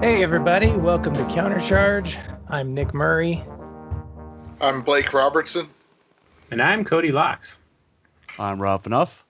Hey, everybody, welcome to Countercharge. I'm Nick Murray. I'm Blake Robertson. And I'm Cody Locks. I'm Rob Enough.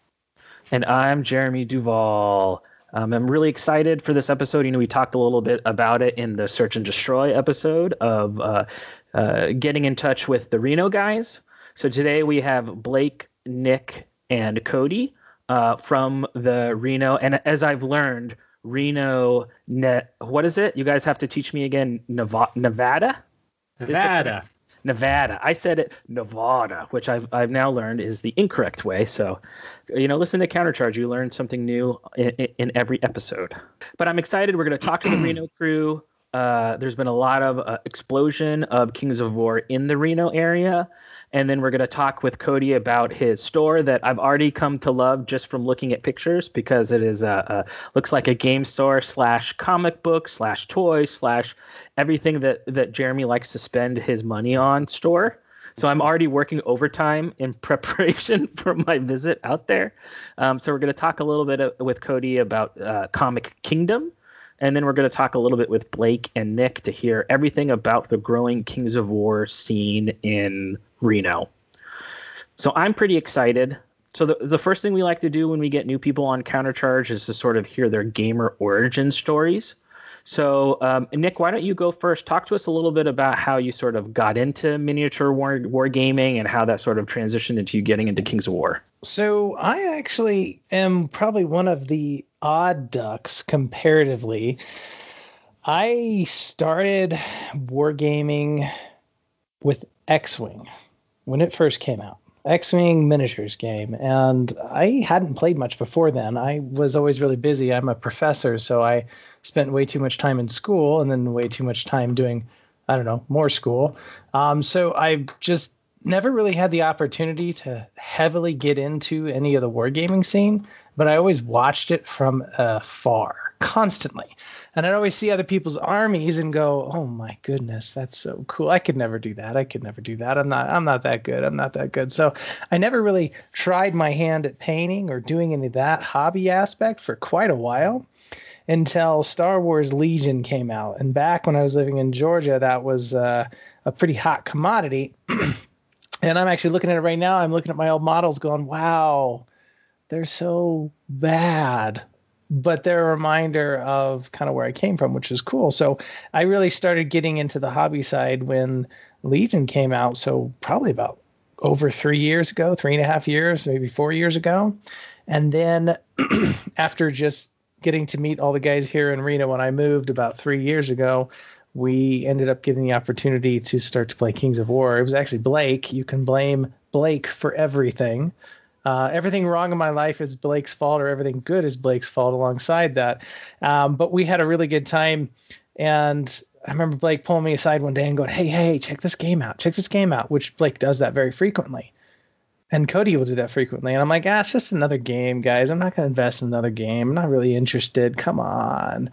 And I'm Jeremy Duval. Um, I'm really excited for this episode. You know, we talked a little bit about it in the Search and Destroy episode of uh, uh, getting in touch with the Reno guys. So today we have Blake, Nick, and Cody uh, from the Reno. And as I've learned, Reno, net, what is it? You guys have to teach me again. Nevada? Nevada. Nevada. I said it Nevada, which I've I've now learned is the incorrect way. So, you know, listen to Countercharge. You learn something new in, in every episode. But I'm excited. We're going to talk to the Reno crew. Uh, there's been a lot of uh, explosion of Kings of War in the Reno area. And then we're going to talk with Cody about his store that I've already come to love just from looking at pictures because it is a, a looks like a game store slash comic book slash toy slash everything that that Jeremy likes to spend his money on store. So I'm already working overtime in preparation for my visit out there. Um, so we're going to talk a little bit with Cody about uh, Comic Kingdom and then we're going to talk a little bit with Blake and Nick to hear everything about the growing Kings of War scene in Reno. So I'm pretty excited. So the, the first thing we like to do when we get new people on Countercharge is to sort of hear their gamer origin stories. So um, Nick, why don't you go first? Talk to us a little bit about how you sort of got into miniature war, war gaming and how that sort of transitioned into you getting into Kings of War. So I actually am probably one of the odd ducks comparatively. I started wargaming with X-wing when it first came out. X-wing miniatures game, and I hadn't played much before then. I was always really busy. I'm a professor, so I spent way too much time in school, and then way too much time doing, I don't know, more school. Um, so I just never really had the opportunity to heavily get into any of the wargaming scene, but I always watched it from afar, constantly. And I'd always see other people's armies and go, "Oh my goodness, that's so cool! I could never do that. I could never do that. I'm not. I'm not that good. I'm not that good." So I never really tried my hand at painting or doing any of that hobby aspect for quite a while until Star Wars Legion came out. And back when I was living in Georgia, that was uh, a pretty hot commodity. and I'm actually looking at it right now. I'm looking at my old models, going, "Wow, they're so bad." But they're a reminder of kind of where I came from, which is cool. So I really started getting into the hobby side when Legion came out. So probably about over three years ago, three and a half years, maybe four years ago. And then after just getting to meet all the guys here in Reno when I moved about three years ago, we ended up getting the opportunity to start to play Kings of War. It was actually Blake. You can blame Blake for everything. Uh, everything wrong in my life is Blake's fault, or everything good is Blake's fault alongside that. Um, but we had a really good time. And I remember Blake pulling me aside one day and going, Hey, hey, check this game out. Check this game out, which Blake does that very frequently. And Cody will do that frequently. And I'm like, ah, it's just another game, guys. I'm not going to invest in another game. I'm not really interested. Come on.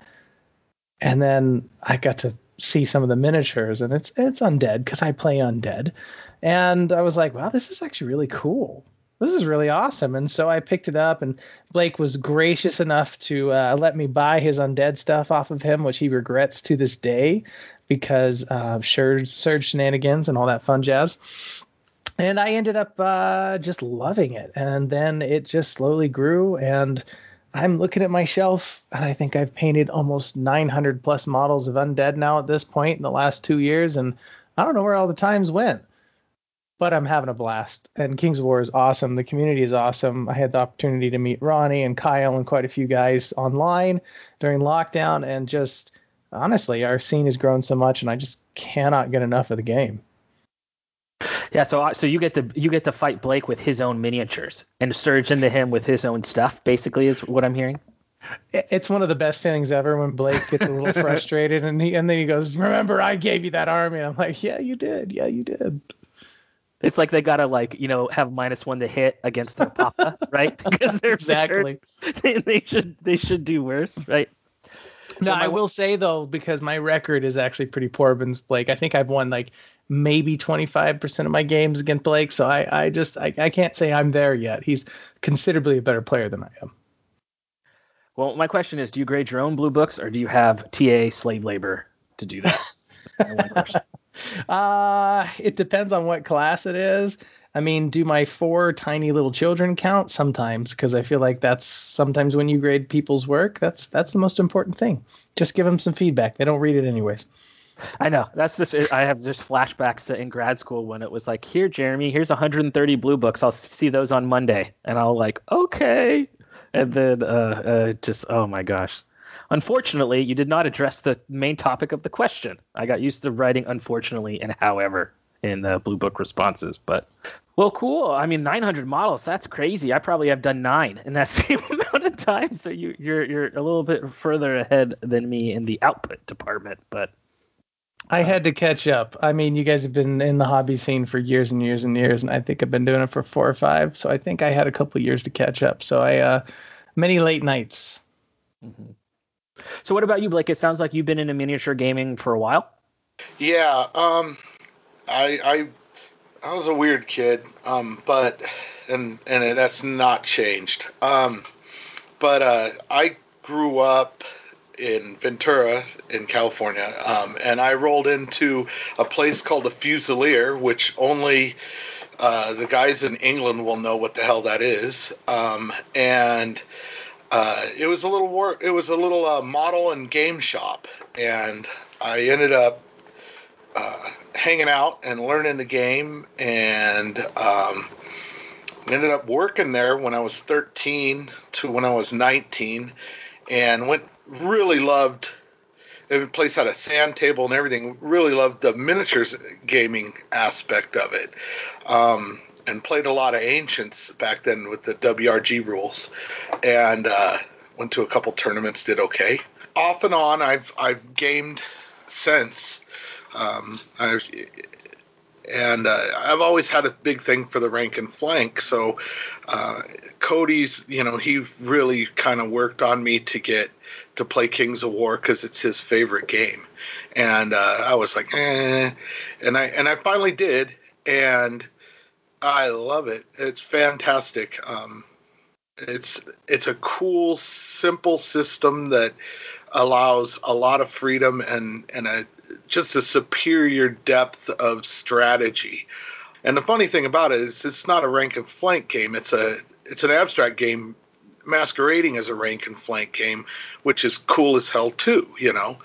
And then I got to see some of the miniatures, and it's it's undead because I play undead. And I was like, wow, this is actually really cool this is really awesome. And so I picked it up, and Blake was gracious enough to uh, let me buy his undead stuff off of him, which he regrets to this day because of Surge, Surge shenanigans and all that fun jazz. And I ended up uh, just loving it. And then it just slowly grew. And I'm looking at my shelf, and I think I've painted almost 900 plus models of undead now at this point in the last two years. And I don't know where all the times went but I'm having a blast. And Kings of War is awesome. The community is awesome. I had the opportunity to meet Ronnie and Kyle and quite a few guys online during lockdown, and just honestly, our scene has grown so much, and I just cannot get enough of the game. Yeah, so uh, so you get to you get to fight Blake with his own miniatures and surge into him with his own stuff. Basically, is what I'm hearing. It's one of the best feelings ever when Blake gets a little frustrated and he and then he goes, "Remember, I gave you that army." And I'm like, "Yeah, you did. Yeah, you did." It's like they gotta like you know have minus one to hit against their papa, right? Because they're Exactly. They, they should they should do worse, right? No, I wa- will say though, because my record is actually pretty poor against Blake. I think I've won like maybe 25% of my games against Blake. So I, I just I, I can't say I'm there yet. He's considerably a better player than I am. Well, my question is, do you grade your own blue books or do you have TA slave labor to do that? Uh, it depends on what class it is. I mean, do my four tiny little children count? Sometimes, because I feel like that's sometimes when you grade people's work, that's that's the most important thing. Just give them some feedback. They don't read it anyways. I know. That's just I have just flashbacks to in grad school when it was like, here, Jeremy, here's 130 blue books. I'll see those on Monday, and I'll like, okay, and then uh, uh just oh my gosh. Unfortunately, you did not address the main topic of the question. I got used to writing unfortunately and however in the blue book responses, but well, cool. I mean, 900 models. That's crazy. I probably have done nine in that same amount of time. So you, you're you're a little bit further ahead than me in the output department, but I had to catch up. I mean, you guys have been in the hobby scene for years and years and years, and I think I've been doing it for four or five. So I think I had a couple years to catch up. So I uh, many late nights. So what about you, Blake? It sounds like you've been into miniature gaming for a while. Yeah, um, I I I was a weird kid, um, but and and that's not changed. Um, but uh, I grew up in Ventura, in California, um, and I rolled into a place called the Fusilier, which only uh, the guys in England will know what the hell that is. Um, and uh, it was a little war. It was a little uh, model and game shop, and I ended up uh, hanging out and learning the game, and um, ended up working there when I was 13 to when I was 19, and went really loved. The place had a sand table and everything. Really loved the miniatures gaming aspect of it, um, and played a lot of ancients back then with the WRG rules, and uh, went to a couple tournaments. Did okay. Off and on, I've I've gamed since. Um, I, and uh, I've always had a big thing for the rank and flank. So uh, Cody's, you know, he really kind of worked on me to get to play Kings of War because it's his favorite game, and uh, I was like, eh, and I and I finally did, and I love it. It's fantastic. Um, it's it's a cool, simple system that allows a lot of freedom and and a just a superior depth of strategy. And the funny thing about it is it's not a rank and flank game. It's a it's an abstract game masquerading as a rank and flank game, which is cool as hell too, you know.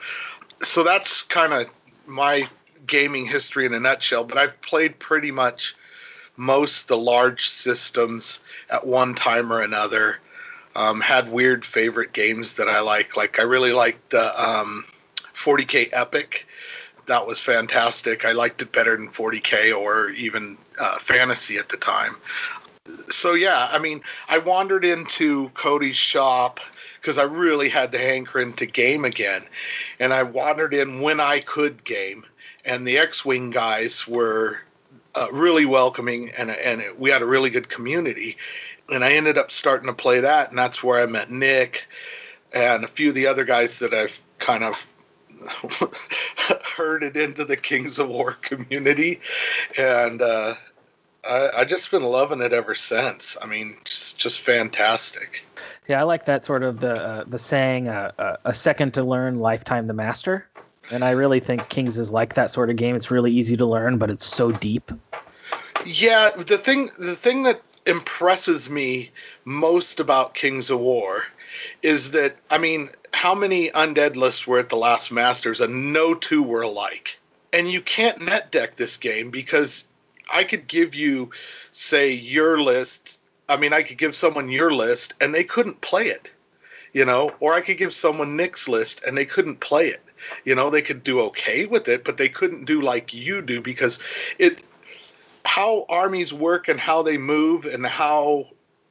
So that's kind of my gaming history in a nutshell, but I've played pretty much most the large systems at one time or another. Um, had weird favorite games that I like. Like I really liked the um, 40k Epic. That was fantastic. I liked it better than 40k or even uh, Fantasy at the time. So yeah, I mean, I wandered into Cody's shop because I really had the hankering to game again, and I wandered in when I could game, and the X-wing guys were uh, really welcoming, and and we had a really good community, and I ended up starting to play that, and that's where I met Nick and a few of the other guys that I've kind of herded into the Kings of War community, and uh, I, I just been loving it ever since. I mean, just just fantastic. Yeah, I like that sort of the uh, the saying uh, uh, a second to learn, lifetime to master. And I really think Kings is like that sort of game. It's really easy to learn, but it's so deep. Yeah, the thing the thing that impresses me most about Kings of War is that I mean, how many undead lists were at the last Masters and no two were alike. And you can't net deck this game because I could give you say your list, I mean I could give someone your list and they couldn't play it. You know, or I could give someone Nick's list and they couldn't play it. You know, they could do okay with it, but they couldn't do like you do because it how armies work and how they move and how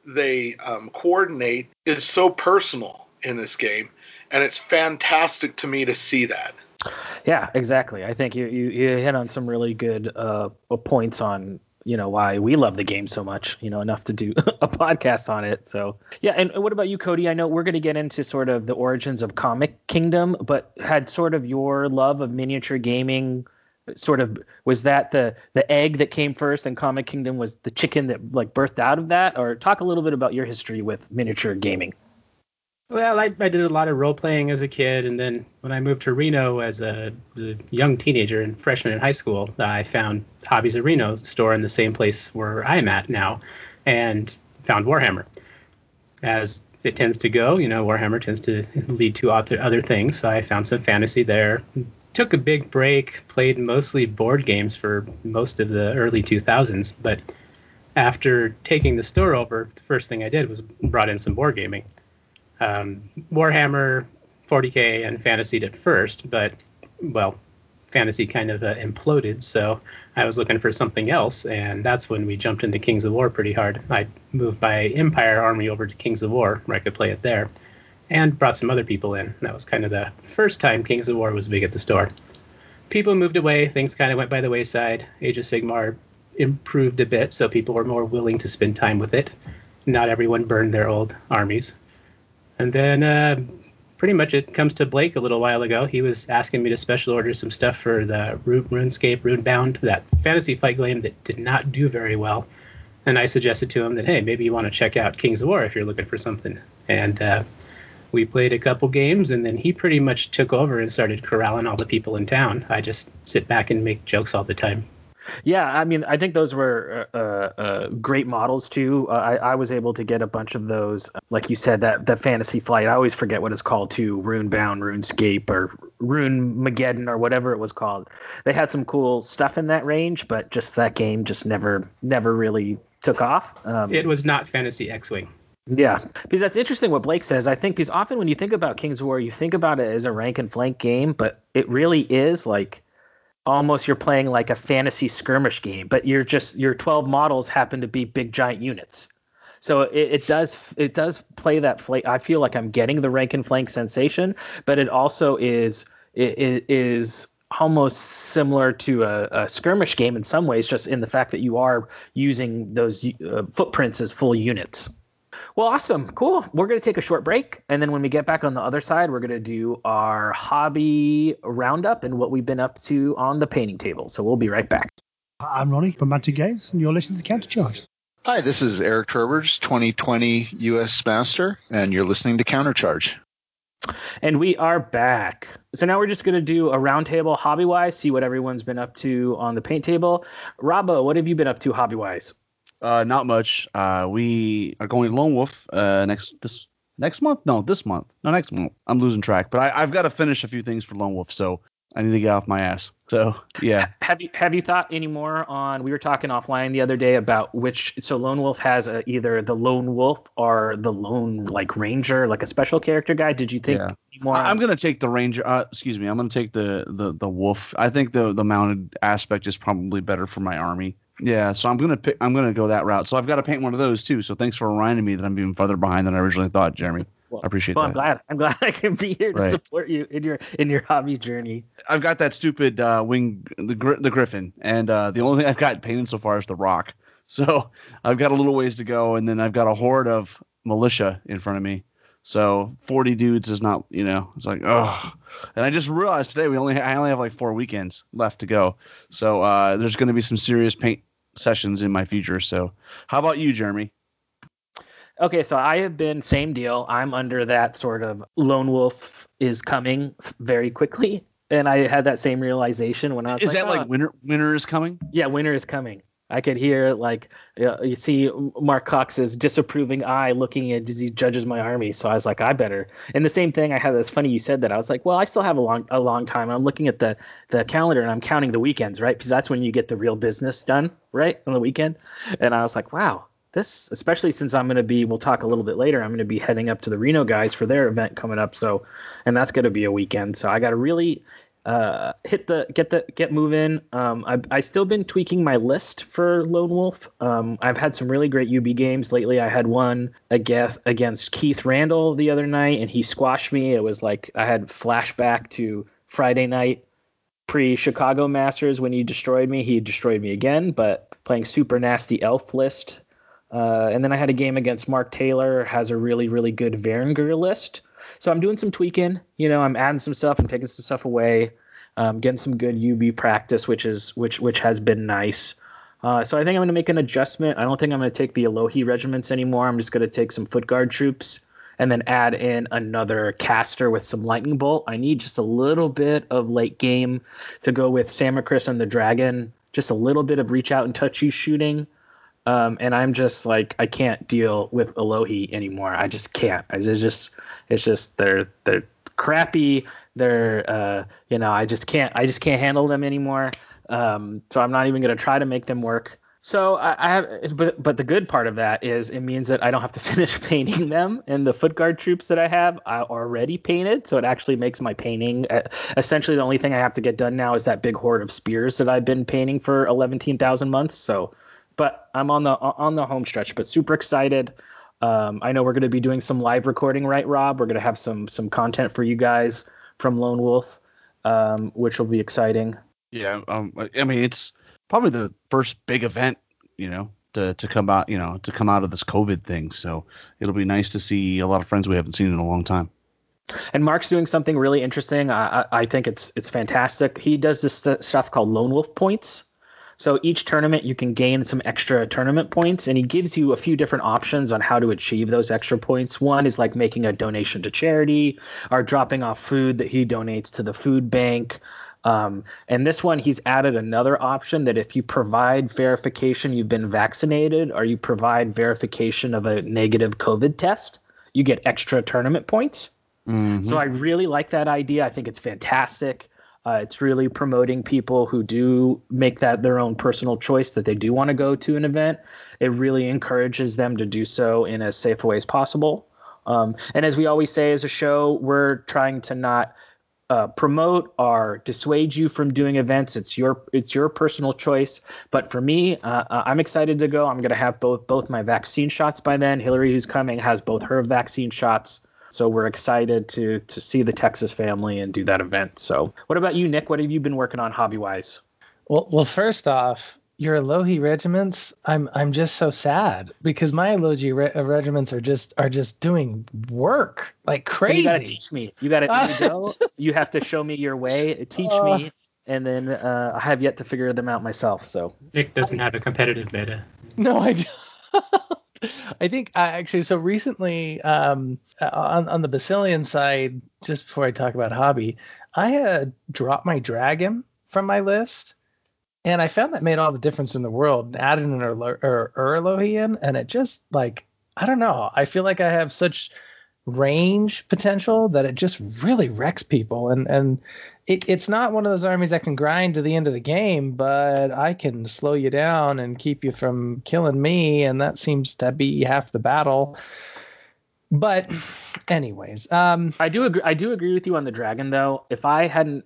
they um, coordinate is so personal in this game, and it's fantastic to me to see that. Yeah, exactly. I think you you, you hit on some really good uh, points on you know why we love the game so much you know enough to do a podcast on it. So yeah and what about you cody? I know we're going to get into sort of the origins of comic kingdom but had sort of your love of miniature gaming sort of was that the the egg that came first and comic kingdom was the chicken that like birthed out of that? Or talk a little bit about your history with miniature gaming well, I, I did a lot of role playing as a kid, and then when I moved to Reno as a, a young teenager and freshman in high school, I found Hobbies of Reno store in the same place where I'm at now, and found Warhammer. As it tends to go, you know, Warhammer tends to lead to other other things. So I found some fantasy there. Took a big break, played mostly board games for most of the early 2000s, but after taking the store over, the first thing I did was brought in some board gaming um, Warhammer 40k and Fantasy at first, but well, Fantasy kind of uh, imploded, so I was looking for something else, and that's when we jumped into Kings of War pretty hard. I moved my Empire army over to Kings of War, where I could play it there, and brought some other people in. That was kind of the first time Kings of War was big at the store. People moved away, things kind of went by the wayside. Age of Sigmar improved a bit, so people were more willing to spend time with it. Not everyone burned their old armies. And then uh, pretty much it comes to Blake a little while ago. He was asking me to special order some stuff for the RuneScape Runebound, that fantasy fight game that did not do very well. And I suggested to him that, hey, maybe you want to check out Kings of War if you're looking for something. And uh, we played a couple games, and then he pretty much took over and started corralling all the people in town. I just sit back and make jokes all the time. Yeah, I mean, I think those were uh, uh, great models too. Uh, I, I, was able to get a bunch of those, like you said, that that Fantasy Flight. I always forget what it's called too, Runebound, RuneScape, or Rune Mageddon, or whatever it was called. They had some cool stuff in that range, but just that game just never, never really took off. Um, it was not Fantasy X-wing. Yeah, because that's interesting what Blake says. I think because often when you think about Kings of War, you think about it as a rank and flank game, but it really is like almost you're playing like a fantasy skirmish game, but you're just your 12 models happen to be big giant units. So it, it does it does play that flank. I feel like I'm getting the rank and flank sensation, but it also is it, it is almost similar to a, a, skirmish game in some ways, just in the fact that you are using those uh, footprints as full units. Well, awesome. Cool. We're going to take a short break. And then when we get back on the other side, we're going to do our hobby roundup and what we've been up to on the painting table. So we'll be right back. I'm Ronnie from Mantic Games, and you're listening to Countercharge. Hi, this is Eric Trowbridge, 2020 U.S. Master, and you're listening to Countercharge. And we are back. So now we're just going to do a roundtable hobby wise, see what everyone's been up to on the paint table. Robbo, what have you been up to hobby wise? Uh, not much. Uh, we are going Lone Wolf uh, next this next month. No, this month. No, next month. I'm losing track, but I, I've got to finish a few things for Lone Wolf, so I need to get off my ass. So yeah. Have you have you thought any more on? We were talking offline the other day about which. So Lone Wolf has a, either the Lone Wolf or the Lone like Ranger, like a special character guy. Did you think yeah. more? I'm gonna take the Ranger. Uh, excuse me. I'm gonna take the the the Wolf. I think the the mounted aspect is probably better for my army. Yeah, so I'm gonna pick, I'm gonna go that route. So I've got to paint one of those too. So thanks for reminding me that I'm even further behind than I originally thought, Jeremy. Well, I appreciate well, that. I'm glad. I'm glad I can be here to right. support you in your in your hobby journey. I've got that stupid uh, wing, the the Griffin, and uh, the only thing I've got painted so far is the Rock. So I've got a little ways to go, and then I've got a horde of militia in front of me. So 40 dudes is not, you know, it's like, oh. And I just realized today we only I only have like four weekends left to go. So uh, there's going to be some serious paint sessions in my future. So, how about you, Jeremy? Okay, so I have been same deal. I'm under that sort of lone wolf is coming very quickly, and I had that same realization when I was. Is like, that oh. like winter? Winter is coming. Yeah, winter is coming. I could hear like you see Mark Cox's disapproving eye looking at as he judges my army. So I was like, I better. And the same thing, I had. It's funny you said that. I was like, well, I still have a long a long time. I'm looking at the the calendar and I'm counting the weekends, right? Because that's when you get the real business done, right, on the weekend. And I was like, wow, this, especially since I'm going to be, we'll talk a little bit later. I'm going to be heading up to the Reno guys for their event coming up. So, and that's going to be a weekend. So I got to really uh, hit the get the get moving. Um, I've I still been tweaking my list for Lone Wolf. Um, I've had some really great UB games lately. I had one against Keith Randall the other night, and he squashed me. It was like I had flashback to Friday night pre Chicago Masters when he destroyed me. He destroyed me again, but playing super nasty elf list. Uh, and then I had a game against Mark Taylor, has a really really good Varangur list. So I'm doing some tweaking. You know, I'm adding some stuff, I'm taking some stuff away, um, getting some good UB practice, which is which which has been nice. Uh, so I think I'm going to make an adjustment. I don't think I'm going to take the Elohi regiments anymore. I'm just going to take some foot guard troops and then add in another caster with some lightning bolt. I need just a little bit of late game to go with Samacris and the dragon. Just a little bit of reach out and touch you shooting. Um, and I'm just like I can't deal with Elohi anymore. I just can't. It's just it's just they're they're crappy. They're uh, you know I just can't I just can't handle them anymore. Um, so I'm not even gonna try to make them work. So I, I have, but but the good part of that is it means that I don't have to finish painting them, and the foot guard troops that I have I already painted, so it actually makes my painting. Uh, essentially, the only thing I have to get done now is that big horde of spears that I've been painting for 11,000 months. So but I'm on the on the home stretch, but super excited. Um, I know we're going to be doing some live recording, right, Rob? We're going to have some some content for you guys from Lone Wolf, um, which will be exciting. Yeah, um, I mean it's probably the first big event, you know, to to come out, you know, to come out of this COVID thing. So it'll be nice to see a lot of friends we haven't seen in a long time. And Mark's doing something really interesting. I, I think it's it's fantastic. He does this st- stuff called Lone Wolf Points, so each tournament you can gain some extra tournament points, and he gives you a few different options on how to achieve those extra points. One is like making a donation to charity or dropping off food that he donates to the food bank. Um, and this one, he's added another option that if you provide verification you've been vaccinated or you provide verification of a negative COVID test, you get extra tournament points. Mm-hmm. So I really like that idea. I think it's fantastic. Uh, it's really promoting people who do make that their own personal choice that they do want to go to an event. It really encourages them to do so in as safe a way as possible. Um, and as we always say as a show, we're trying to not uh, promote or dissuade you from doing events. It's your it's your personal choice. But for me, uh, uh I'm excited to go. I'm going to have both both my vaccine shots by then. Hillary, who's coming, has both her vaccine shots. So we're excited to to see the Texas family and do that event. So what about you, Nick? What have you been working on hobby wise? Well, well, first off, your Elohi regiments, I'm I'm just so sad because my Elohi re- uh, regiments are just are just doing work like crazy. You gotta teach me. You gotta uh, you go. you have to show me your way. Teach uh, me, and then uh, I have yet to figure them out myself. So Nick doesn't have a competitive meta. No, I don't. I think uh, actually, so recently um, uh, on, on the Basilean side, just before I talk about hobby, I had dropped my dragon from my list, and I found that made all the difference in the world. Added an Urlohian, and it just like I don't know. I feel like I have such range potential that it just really wrecks people. And and it, it's not one of those armies that can grind to the end of the game but i can slow you down and keep you from killing me and that seems to be half the battle. But anyways um i do agree i do agree with you on the dragon though. If i hadn't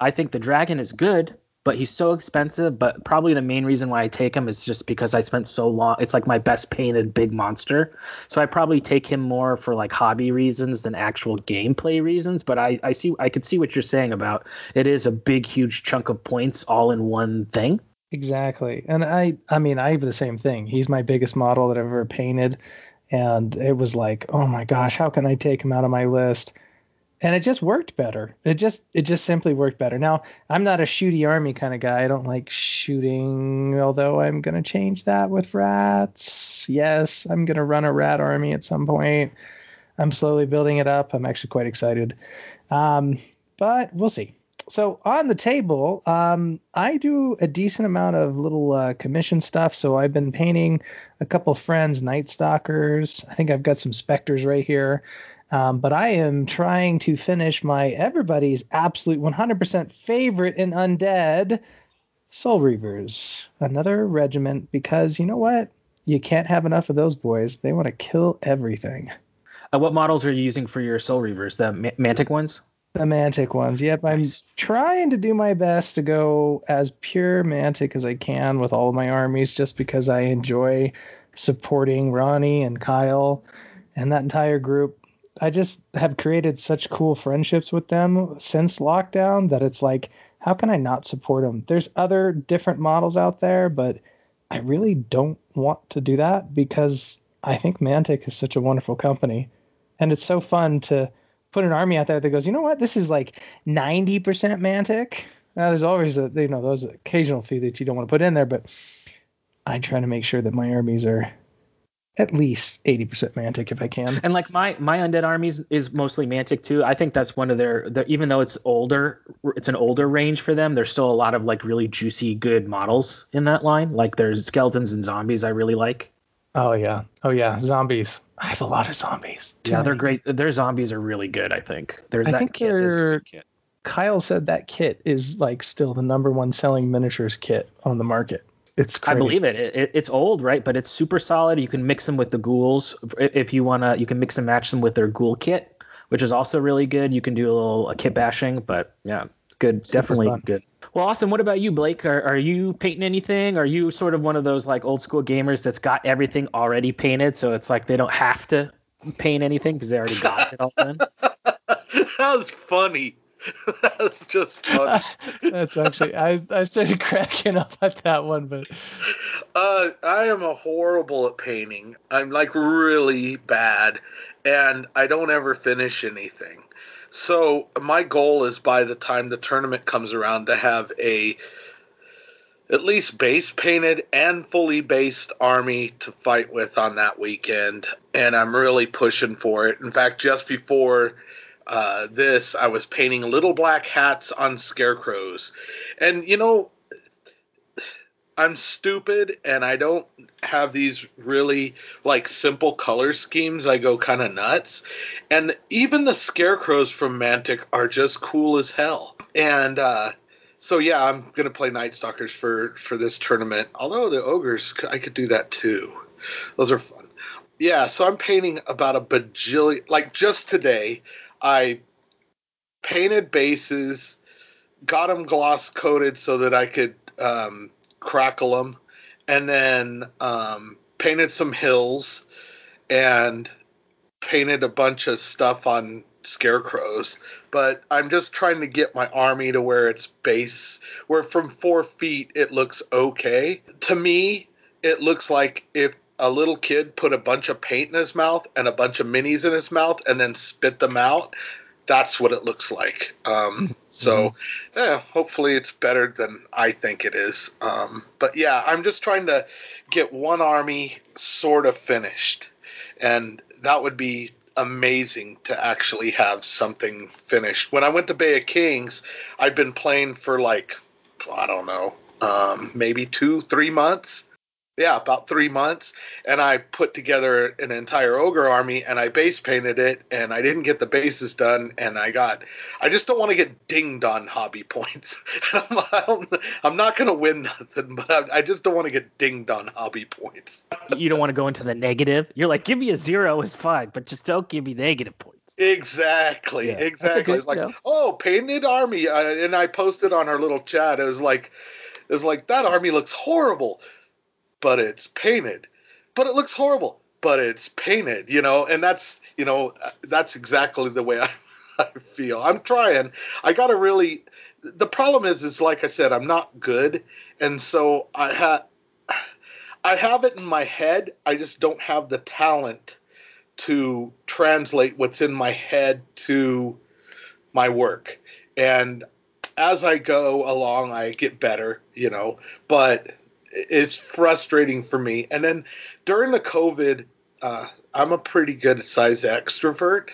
i think the dragon is good but he's so expensive. But probably the main reason why I take him is just because I spent so long. It's like my best painted big monster. So I probably take him more for like hobby reasons than actual gameplay reasons. But I, I see I could see what you're saying about it is a big huge chunk of points all in one thing. Exactly. And I I mean I have the same thing. He's my biggest model that I've ever painted. And it was like, oh my gosh, how can I take him out of my list? And it just worked better. It just it just simply worked better. Now I'm not a shooty army kind of guy. I don't like shooting, although I'm gonna change that with rats. Yes, I'm gonna run a rat army at some point. I'm slowly building it up. I'm actually quite excited, um, but we'll see. So on the table, um, I do a decent amount of little uh, commission stuff. So I've been painting a couple friends, Night Stalkers. I think I've got some Spectres right here. Um, but I am trying to finish my everybody's absolute 100% favorite in Undead, Soul Reavers. Another regiment because you know what? You can't have enough of those boys. They want to kill everything. Uh, what models are you using for your Soul Reavers? The ma- Mantic ones? The Mantic ones. Yep, I'm Nice. trying to do my best to go as pure Mantic as I can with all of my armies, just because I enjoy supporting Ronnie and Kyle and that entire group. I just have created such cool friendships with them since lockdown that it's like, how can I not support them? There's other different models out there, but I really don't want to do that because I think Mantic is such a wonderful company. And it's so fun to put an army out there that goes, you know what, this is like 90% Mantic. Now, there's always a, you know, those occasional few that you don't want to put in there, but I try to make sure that my armies are at least 80% Mantic if I can. And like my my undead armies is mostly Mantic too. I think that's one of their, their even though it's older, it's an older range for them. There's still a lot of like really juicy good models in that line. Like there's skeletons and zombies I really like. Oh, yeah. Oh, yeah. Zombies. I have a lot of zombies. Too yeah, they're great. Their zombies are really good. I think. There's I that think kit is they're- good kit. Kyle said that kit is like still the number one selling miniatures kit on the market. It's I believe it. It, it. It's old, right? But it's super solid. You can mix them with the ghouls if you wanna. You can mix and match them with their ghoul kit, which is also really good. You can do a little a kit bashing, but yeah, good. Super Definitely fun. good. Well, Austin, what about you, Blake? Are, are you painting anything? Are you sort of one of those like old school gamers that's got everything already painted, so it's like they don't have to paint anything because they already got it all done? that was funny. that was just funny. That's actually I I started cracking up at that one, but Uh, I am a horrible at painting. I'm like really bad, and I don't ever finish anything. So my goal is by the time the tournament comes around to have a at least base painted and fully based army to fight with on that weekend, and I'm really pushing for it. In fact, just before uh, this, I was painting little black hats on scarecrows, and you know I'm stupid and I don't have these really like simple color schemes. I go kind of nuts. And even the scarecrows from Mantic are just cool as hell. And uh so yeah, I'm to play Night Stalkers for for this tournament. Although the ogres I could do that too. Those are fun. Yeah, so I'm painting about a bajillion like just today I painted bases, got them gloss coated so that I could um crackle them, and then um, painted some hills and painted a bunch of stuff on scarecrows. But I'm just trying to get my army to where it's base, where from four feet it looks okay. To me, it looks like if a little kid put a bunch of paint in his mouth and a bunch of minis in his mouth and then spit them out. That's what it looks like. Um, so, yeah, hopefully it's better than I think it is. Um, but yeah, I'm just trying to get one army sort of finished, and that would be amazing to actually have something finished. When I went to Bay of Kings, I'd been playing for like I don't know, um, maybe two, three months. Yeah, about three months, and I put together an entire ogre army, and I base painted it, and I didn't get the bases done, and I got, I just don't want to get dinged on hobby points. I'm, I'm not gonna win nothing, but I, I just don't want to get dinged on hobby points. you don't want to go into the negative. You're like, give me a zero is fine, but just don't give me negative points. Exactly, Yeah, exactly. It's like, yeah. oh, painted army, uh, and I posted on our little chat. It was like, it was like that army looks horrible, but it's painted. But it looks horrible, but it's painted. You know, and that's you know that's exactly the way I, I feel. I'm trying. I got to really. The problem is, is like I said, I'm not good, and so I had. I have it in my head. I just don't have the talent to translate what's in my head to my work. And as I go along, I get better, you know, but it's frustrating for me. And then during the COVID, uh, I'm a pretty good size extrovert.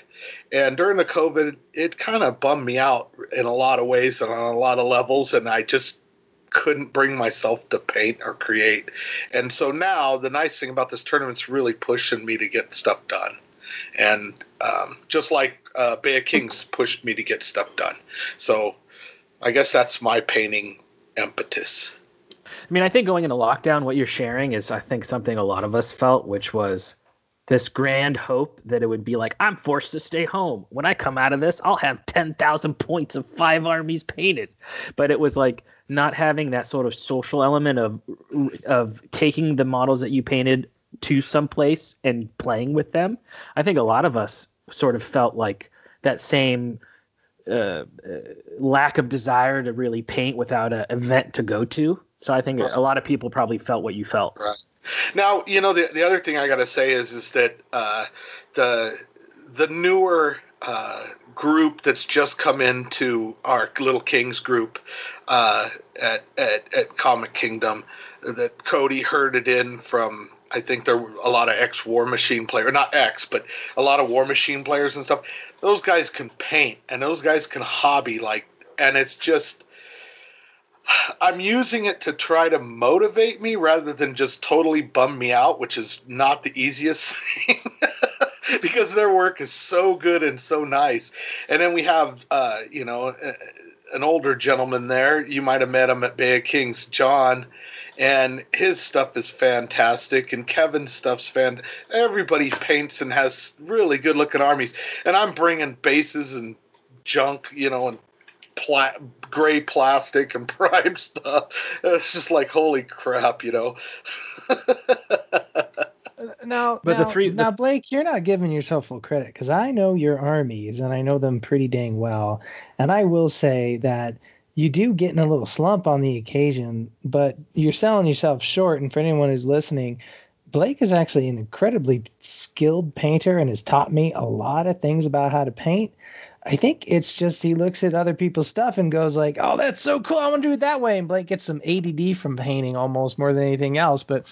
And during the COVID, it kind of bummed me out in a lot of ways and on a lot of levels. And I just couldn't bring myself to paint or create. And so now the nice thing about this tournament's really pushing me to get stuff done. And um, just like uh, Bay of Kings pushed me to get stuff done. So I guess that's my painting impetus. I mean, I think going into lockdown, what you're sharing is, I think, something a lot of us felt, which was this grand hope that it would be like I'm forced to stay home. When I come out of this, I'll have 10,000 points of five armies painted. But it was like not having that sort of social element of of taking the models that you painted to some place and playing with them. I think a lot of us sort of felt like that same uh, uh, lack of desire to really paint without an event to go to. So I think right. a lot of people probably felt what you felt. Right. Now, you know, the the other thing I got to say is is that uh, the the newer uh, group that's just come into our Little Kings group uh, at, at at Comic Kingdom that Cody herded in from. I think there were a lot of ex War Machine players, not ex, but a lot of War Machine players and stuff. Those guys can paint and those guys can hobby like, and it's just I'm using it to try to motivate me rather than just totally bum me out, which is not the easiest thing. because their work is so good and so nice. And then we have, uh, you know, an older gentleman there. You might have met him at Bay of Kings, John, and his stuff is fantastic. And Kevin's stuff's fantastic. Everybody paints and has really good looking armies. And I'm bringing bases and junk, you know, and pla- gray plastic and prime stuff. It's just like holy crap, you know. now, but now, the three, now, Blake, you're not giving yourself full credit because I know your armies and I know them pretty dang well, and I will say that you do get in a little slump on the occasion, but you're selling yourself short. And for anyone who's listening, Blake is actually an incredibly skilled painter and has taught me a lot of things about how to paint. I think it's just he looks at other people's stuff and goes like, "Oh, that's so cool! I want to do it that way." And Blake gets some ADD from painting almost more than anything else. But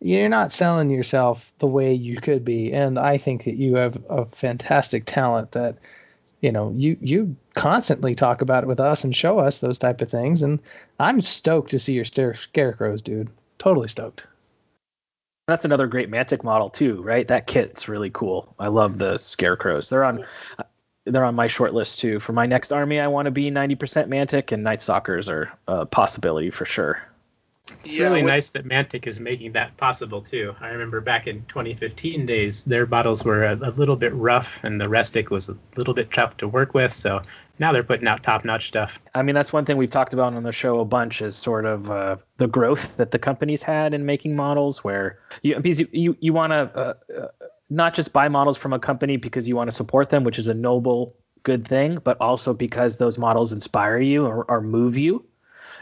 you're not selling yourself the way you could be, and I think that you have a fantastic talent that you know you you constantly talk about it with us and show us those type of things. And I'm stoked to see your scarecrows, dude. Totally stoked. That's another great Mantic model too, right? That kit's really cool. I love the scarecrows. They're on they're on my short list too. For my next army, I want to be 90% Mantic, and Night Stalkers are a possibility for sure. It's yeah, really nice that Mantic is making that possible too. I remember back in 2015 days, their bottles were a, a, little bit rough, and the Restic was a little bit tough to work with. So now they're putting out top-notch stuff. I mean, that's one thing we've talked about on the show a bunch is sort of uh, the growth that the company's had in making models, where you because you you, you want to. Uh, uh, not just buy models from a company because you want to support them, which is a noble, good thing, but also because those models inspire you or, or move you.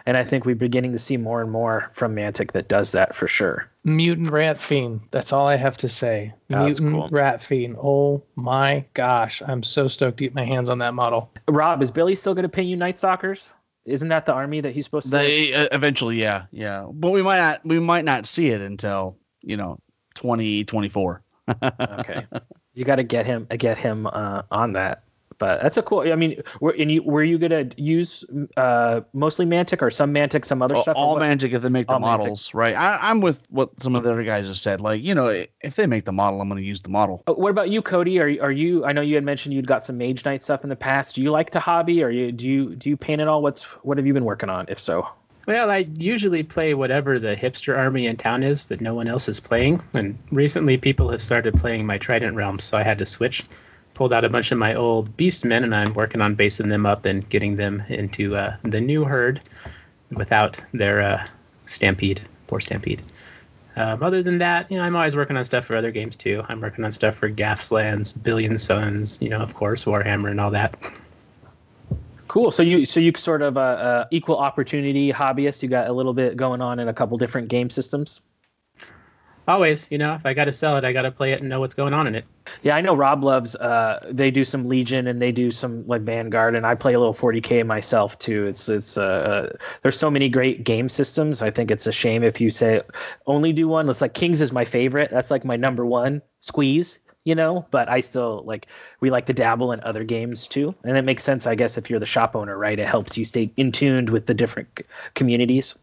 And I think we're beginning to see more and more from Mantic that does that for sure. Mutant Rat Fiend. That's all I have to say. Oh, Mutant cool. Rat Fiend. Oh my gosh. I'm so stoked to get my hands on that model. Rob, is Billy still going to pay you Night Stalkers? Isn't that the army that he's supposed to? They uh, eventually, yeah, yeah. But we might not, we might not see it until you know 2024 okay, you got to get him get him uh, on that. But that's a cool. I mean, were and you were you gonna use uh, mostly Mantic or some Mantic, some other all, stuff? All Mantic if they make the all models, Mantic. right? I, am with what some of the other guys have said. Like, you know, if they make the model, I'm gonna use the model. What about you, Cody? Are are you? I know you had mentioned you'd got some Mage Knight stuff in the past. Do you like to hobby, or you do you do you paint at all? What's what have you been working on, if so? Well, I usually play whatever the hipster army in town is that no one else is playing. And recently, people have started playing my Trident realms, so I had to switch. Pulled out a bunch of my old Beastmen, and I'm working on basing them up and getting them into uh, the new herd without their uh, Stampede, poor Stampede. Um, other than that, you know, I'm always working on stuff for other games too. I'm working on stuff for Gaslands, Billion Suns, you know, of course, Warhammer and all that. Cool. So you so you sort of uh, uh, equal opportunity hobbyist. You got a little bit going on in a couple different game systems. Always, you know, if I got to sell it, I got to play it and know what's going on in it. Yeah, I know Rob loves. Uh, they do some Legion and they do some like Vanguard, and I play a little 40k myself too. It's it's uh, uh, there's so many great game systems. I think it's a shame if you say only do one. It's like Kings is my favorite. That's like my number one squeeze you know, but I still like we like to dabble in other games too. And it makes sense, I guess, if you're the shop owner, right? It helps you stay in tuned with the different c- communities.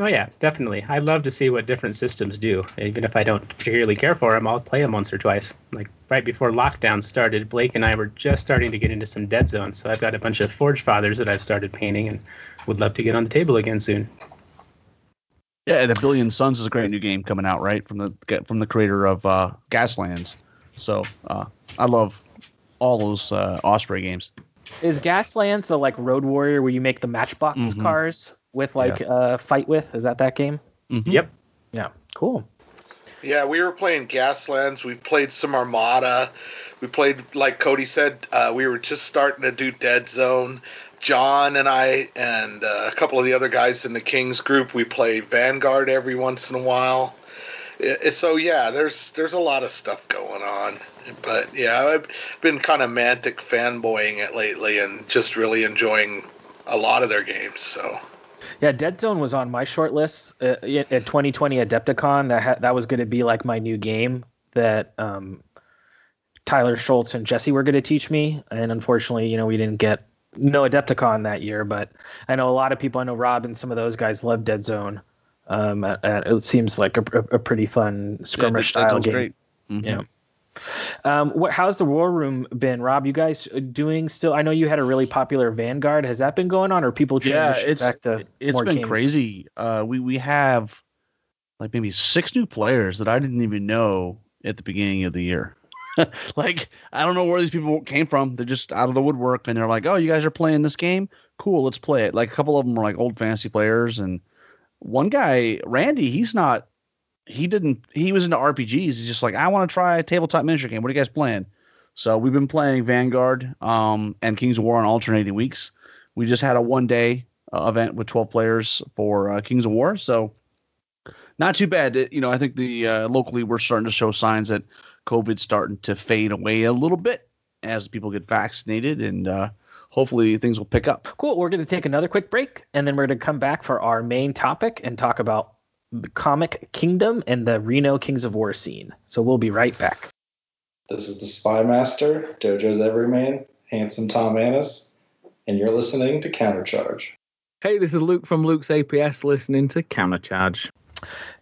Oh yeah, definitely. I love to see what different systems do. Even if I don't particularly care for them, I'll play them once or twice. Like right before lockdown started, Blake and I were just starting to get into some Dead zones, so I've got a bunch of Forge Fathers that I've started painting and would love to get on the table again soon. Yeah, and A Billion Suns is a great new game coming out, right? From the from the creator of uh, Gaslands. So uh, I love all those uh, Osprey games. Is Gaslands the like Road Warrior where you make the Matchbox Mhm. cars with like uh fight with? Is that that game? Mhm. Yep. Yeah. Cool. Yeah, we were playing Gaslands. We played some Armada. We played, like Cody said, uh, we were just starting to do Dead Zone. John and I and uh, a couple of the other guys in the Kings group, we play Vanguard every once in a while. So yeah, there's there's a lot of stuff going on. But yeah, I've been kind of mantic fanboying it lately and just really enjoying a lot of their games. So Yeah, Dead Zone was on my short list uh, at at 2020 Adepticon. That ha- that was going to be like my new game that um, Tyler Schultz and Jesse were going to teach me, and unfortunately, you know, we didn't get no Adepticon that year. But I know a lot of people. I know Rob and some of those guys love Dead Zone. Um, uh, it seems like a, a, pretty fun skirmish yeah, that, style game. great. Mhm. Yeah. Um, what, how's the War Room been, Rob? You guys doing still? I know you had a really popular Vanguard. Has that been going on, or people Yeah, it's back to it's more been games? crazy. Uh, we we have like maybe six new players that I didn't even know at the beginning of the year. like I don't know where these people came from. They're just out of the woodwork, and they're like, "Oh, you guys are playing this game? Cool, let's play it." Like a couple of them were like old fantasy players, and one guy, Randy, he's not. He didn't. He was into RPGs. He's just like, I want to try a tabletop miniature game. What are you guys playing? So we've been playing Vanguard um, and Kings of War on alternating weeks. We just had a one day uh, event with 12 players for uh, Kings of War. So not too bad. It- you know, I think the uh, locally we're starting to show signs that COVID's starting to fade away a little bit as people get vaccinated, and uh, hopefully things will pick up. Cool. We're going to take another quick break, and then we're going to come back for our main topic and talk about the Comic Kingdom and the Reno Kings of War scene. So we'll be right back. This is the Spy Master, Dojo's Everyman, Handsome Tom Annis, and you're listening to Countercharge. Hey, this is Luke from Luke's APS listening to Countercharge.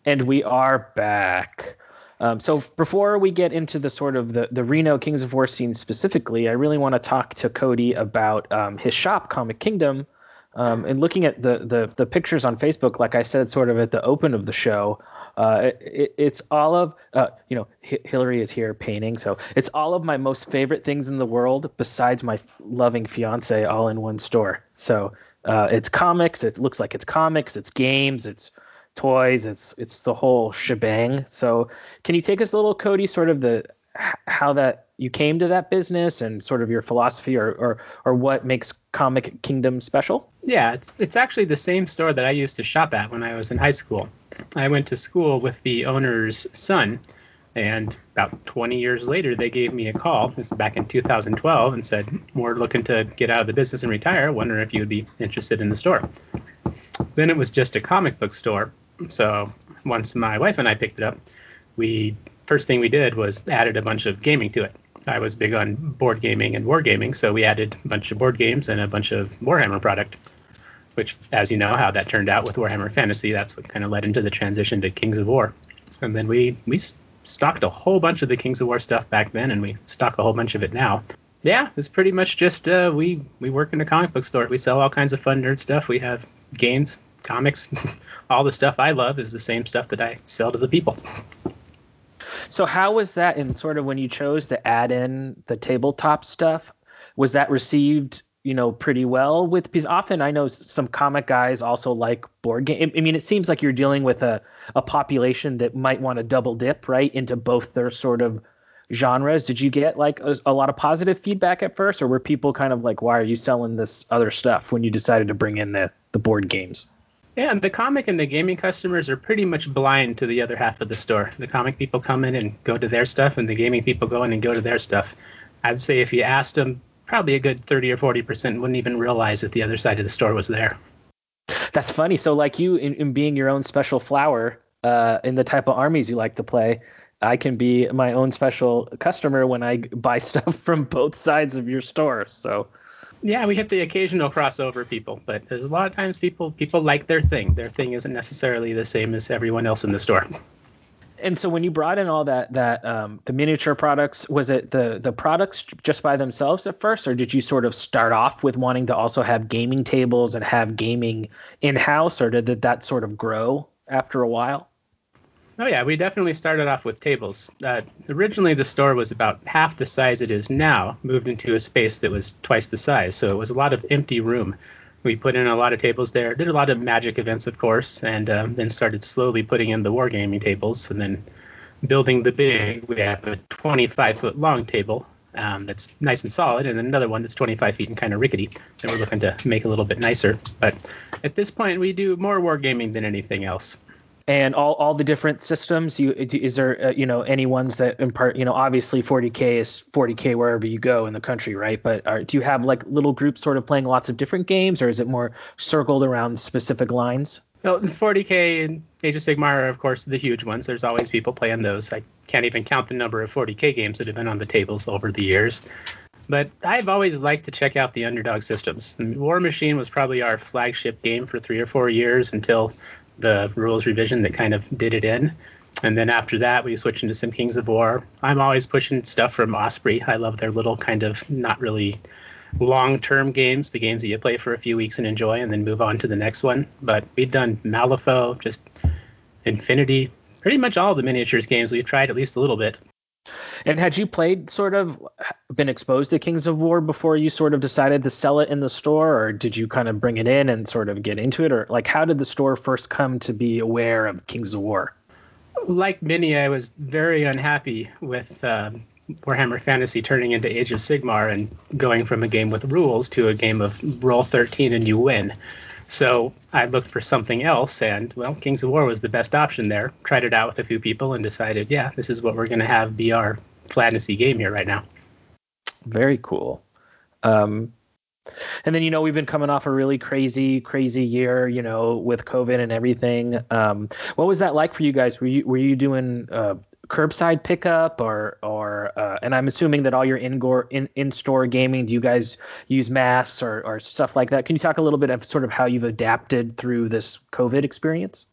And we are back. Um, so before we get into the sort of the, the Reno Kings of War scene specifically, I really want to talk to Cody about um, his shop, Comic Kingdom. Um, and looking at the, the the pictures on Facebook, like I said, sort of at the open of the show, uh, it, it, it's all of uh, you know H- Hillary is here painting, so it's all of my most favorite things in the world besides my loving fiance, all in one store. So uh, it's comics. It looks like it's comics. It's games. It's toys. It's it's the whole shebang. So can you take us a little, Cody, sort of the how that you came to that business and sort of your philosophy or or, or what makes Comic Kingdom special? Yeah, it's it's actually the same store that I used to shop at when I was in high school. I went to school with the owner's son, and about 20 years later, they gave me a call. This is back in 2012, and said, "We're looking to get out of the business and retire. Wondering if you would be interested in the store." Then it was just a comic book store. So once my wife and I picked it up, we first thing we did was added a bunch of gaming to it. I was big on board gaming and wargaming, so we added a bunch of board games and a bunch of Warhammer product. Which, as you know, how that turned out with Warhammer Fantasy, that's what kind of led into the transition to Kings of War. And then we we stocked a whole bunch of the Kings of War stuff back then, and we stock a whole bunch of it now. Yeah, it's pretty much just uh, we we work in a comic book store. We sell all kinds of fun nerd stuff. We have games, comics, all the stuff I love is the same stuff that I sell to the people. So how was that in sort of when you chose to add in the tabletop stuff? Was that received, you know, pretty well with because often I know some comic guys also like board game. I mean, it seems like you're dealing with a a population that might want to double dip right into both their sort of genres. Did you get like a, a lot of positive feedback at first, or were people kind of like, why are you selling this other stuff when you decided to bring in the the board games? Yeah, and the comic and the gaming customers are pretty much blind to the other half of the store. The comic people come in and go to their stuff, and the gaming people go in and go to their stuff. I'd say if you asked them, probably a good 30 or 40 percent wouldn't even realize that the other side of the store was there. That's funny. So, like you, in, in being your own special flower, uh, in the type of armies you like to play, I can be my own special customer when I buy stuff from both sides of your store. So, Yeah, we have the occasional crossover people, but there's a lot of times people people like their thing. Their thing isn't necessarily the same as everyone else in the store. and so when you brought in all that that um, the miniature products, was it the the products just by themselves at first, or did you sort of start off with wanting to also have gaming tables and have gaming in house, or did that sort of grow after a while? Oh yeah, we definitely started off with tables. Uh, originally, the store was about half the size it is now, moved into a space that was twice the size, so it was a lot of empty room. We put in a lot of tables there, did a lot of magic events, of course, and um, then started slowly putting in the wargaming tables, and then building the big. We have a 25 foot long table um, that's nice and solid, and another one that's 25 feet and kind of rickety that we're looking to make a little bit nicer. But at this point, we do more wargaming than anything else and all, all the different systems you is there uh, you know any ones that impart you know obviously 40k is 40k wherever you go in the country right? But are, do you have like little groups sort of playing lots of different games or is it more circled around specific lines? Well 40k and age of sigmar are of course the huge ones. There's always people playing those. I can't even count the number of 40k games that have been on the tables over the years. But I've always liked to check out the underdog systems. War Machine was probably our flagship game for three or four years until the rules revision that kind of did it in. And then after that, we switched into some Kings of War. I'm always pushing stuff from Osprey. I love their little kind of not really long term games, the games that you play for a few weeks and enjoy and then move on to the next one. But we've done Malifaux, just Infinity, pretty much all the miniatures games we've tried at least a little bit. And had you played sort of been exposed to Kings of War before you sort of decided to sell it in the store, or did you kind of bring it in and sort of get into it, or like how did the store first come to be aware of Kings of War? Like many, I was very unhappy with um, Warhammer Fantasy turning into Age of Sigmar and going from a game with rules to a game of roll 13 and you win. So I looked for something else, and well, Kings of War was the best option there. Tried it out with a few people and decided, yeah, this is what we're going to have be our fantasy game here right now. Very cool. Um, and then you know we've been coming off a really crazy, crazy year, you know, with COVID and everything. Um, what was that like for you guys? Were you were you doing uh, curbside pickup or or uh, and I'm assuming that all your in-store in, in-store gaming do you guys use masks or, or stuff like that? Can you talk a little bit of sort of how you've adapted through this COVID experience?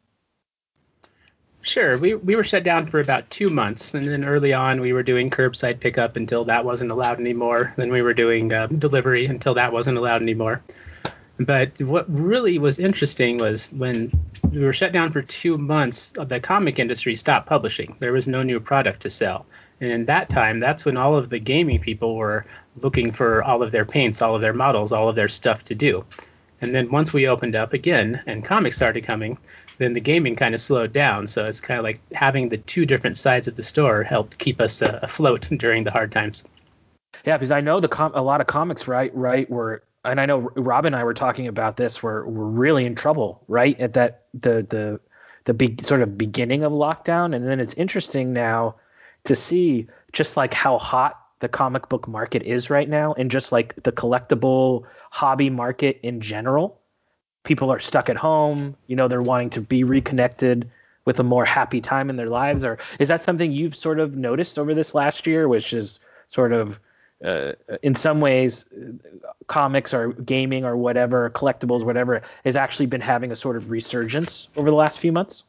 Sure. We we were shut down for about two months, and then early on we were doing curbside pickup until that wasn't allowed anymore. Then we were doing uh, delivery until that wasn't allowed anymore. But what really was interesting was when we were shut down for two months, the comic industry stopped publishing. There was no new product to sell. And in that time, that's when all of the gaming people were looking for all of their paints, all of their models, all of their stuff to do. And then once we opened up again and comics started coming, then the gaming kind of slowed down. So it's kind of like having the two different sides of the store helped keep us uh, afloat during the hard times. Yeah, because I know the com- a lot of comics, right, right, were and I know Rob and I were talking about this. We're we're really in trouble, right? At that the the the big sort of beginning of lockdown, and then it's interesting now to see just like how hot the comic book market is right now, and just like the collectible hobby market in general. People are stuck at home. You know, they're wanting to be reconnected with a more happy time in their lives. Or is that something you've sort of noticed over this last year, which is sort of uh, in some ways, comics or gaming or whatever, collectibles, whatever, has actually been having a sort of resurgence over the last few months?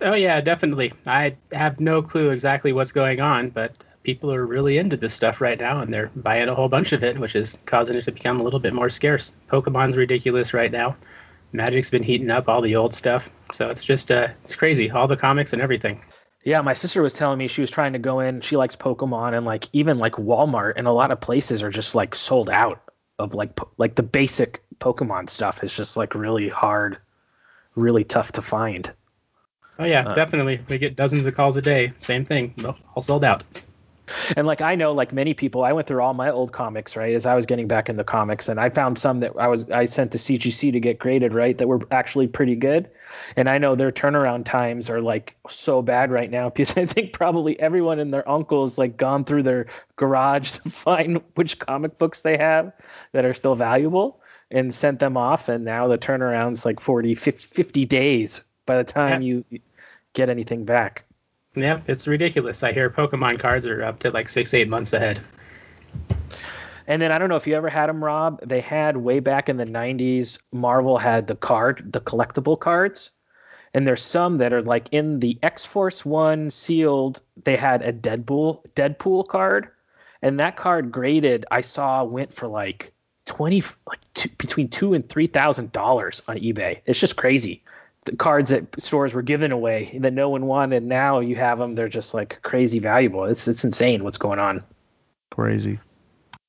Oh yeah, definitely. I have no clue exactly what's going on, but people are really into this stuff right now, and they're buying a whole bunch of it, which is causing it to become a little bit more scarce. Pokemon's ridiculous right now. Magic's been heating up all the old stuff, so it's just uh, it's crazy, all the comics and everything. Yeah, my sister was telling me she was trying to go in. She likes Pokemon, and like even like Walmart and a lot of places are just like sold out of like like the basic Pokemon stuff is just like really hard, really tough to find. Oh yeah, uh, definitely. We get dozens of calls a day. Same thing, all sold out. And like I know, like many people, I went through all my old comics, right, as I was getting back into comics, and I found some that I was I sent to CGC to get graded, right, that were actually pretty good. And I know their turnaround times are like so bad right now because I think probably everyone and their uncles like gone through their garage to find which comic books they have that are still valuable and sent them off, and now the turnaround's like 40, 50 days by the time yeah. you get anything back. Yep, it's ridiculous. I hear Pokemon cards are up to like six, eight months ahead. And then I don't know if you ever had them, Rob. They had way back in the 90s, Marvel had the card, the collectible cards. And there's some that are like in the X Force One sealed. They had a Deadpool Deadpool card, and that card graded I saw went for like twenty, like two, between two and three thousand dollars on eBay. It's just crazy the cards that stores were giving away that no one wanted. Now you have them; they're just like crazy valuable. It's it's insane what's going on. Crazy.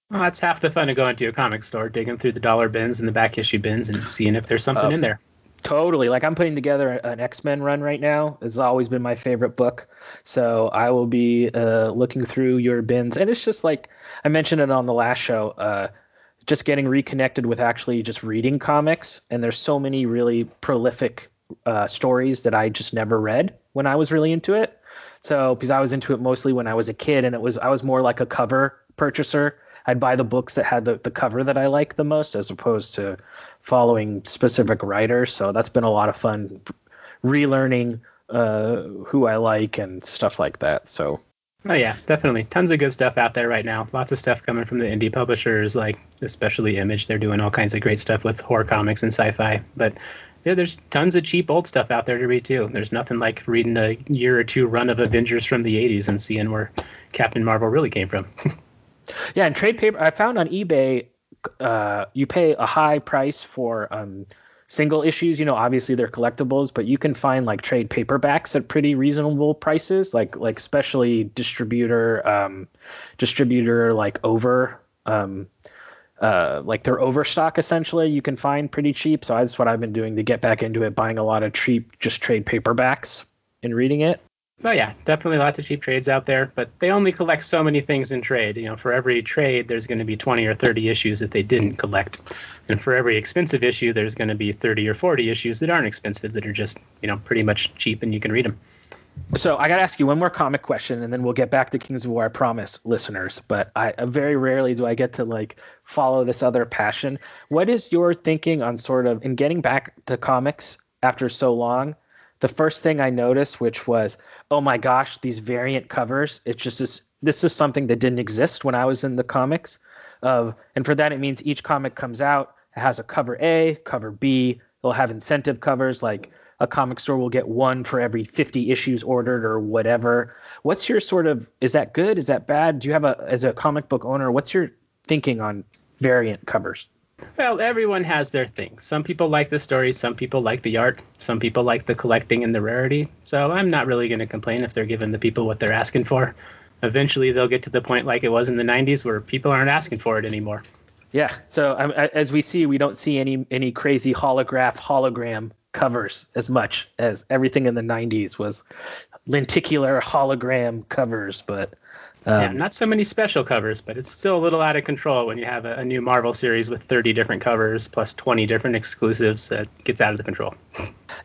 Well, that's half the fun of going to a comic store, digging through the dollar bins and the back issue bins, and seeing if there's something Oh. in there. Totally. Like I'm putting together an X Men run right now. It's always been my favorite book. So I will be uh, looking through your bins, and it's just like I mentioned it on the last show. Uh, just getting reconnected with actually just reading comics, and there's so many really prolific uh, stories that I just never read when I was really into it. So because I was into it mostly when I was a kid, and it was I was more like a cover purchaser. I'd buy the books that had the, the cover that I liked the most, as opposed to following specific writers. So that's been a lot of fun relearning uh, who I like and stuff like that. So Oh yeah, definitely. Tons of good stuff out there right now. Lots of stuff coming from the indie publishers, like especially Image. They're doing all kinds of great stuff with horror comics and sci-fi. But yeah, there's tons of cheap old stuff out there to read too. There's nothing like reading a year or two run of Avengers from the 80s and seeing where Captain Marvel really came from. yeah, and trade paper I found on eBay, uh, you pay a high price for um, single issues. You know, obviously they're collectibles, but you can find like trade paperbacks at pretty reasonable prices, like like especially distributor um, distributor like over um, uh, like their overstock essentially you can find pretty cheap. So that's what I've been doing to get back into it, buying a lot of cheap just trade paperbacks and reading it. Oh yeah, definitely lots of cheap trades out there, but they only collect so many things in trade. You know, for every trade, there's going to be 20 or 30 issues that they didn't collect, and for every expensive issue, there's going to be 30 or 40 issues that aren't expensive that are just you know pretty much cheap and you can read them. So I got to ask you one more comic question, and then we'll get back to Kings of War. I promise, listeners. But I very rarely do I get to like follow this other passion. What is your thinking on sort of in getting back to comics after so long? The first thing I noticed, which was, oh my gosh, these variant covers. It's just this. This is something that didn't exist when I was in the comics. Of and for that it means each comic comes out it has a cover A, cover B. They'll have incentive covers like a comic store will get one for every 50 issues ordered or whatever. What's your sort of is that good? Is that bad? Do you have a as a comic book owner, what's your thinking on variant covers? Well, everyone has their thing. Some people like the story, some people like the art, some people like the collecting and the rarity. So I'm not really going to complain if they're giving the people what they're asking for. Eventually, they'll get to the point like it was in the 90s where people aren't asking for it anymore. Yeah. So um, as we see, we don't see any any crazy holograph hologram covers as much as everything in the 90s was lenticular hologram covers, but um, yeah, not so many special covers, but it's still a little out of control when you have a, a new Marvel series with 30 different covers plus 20 different exclusives. It gets out of the control.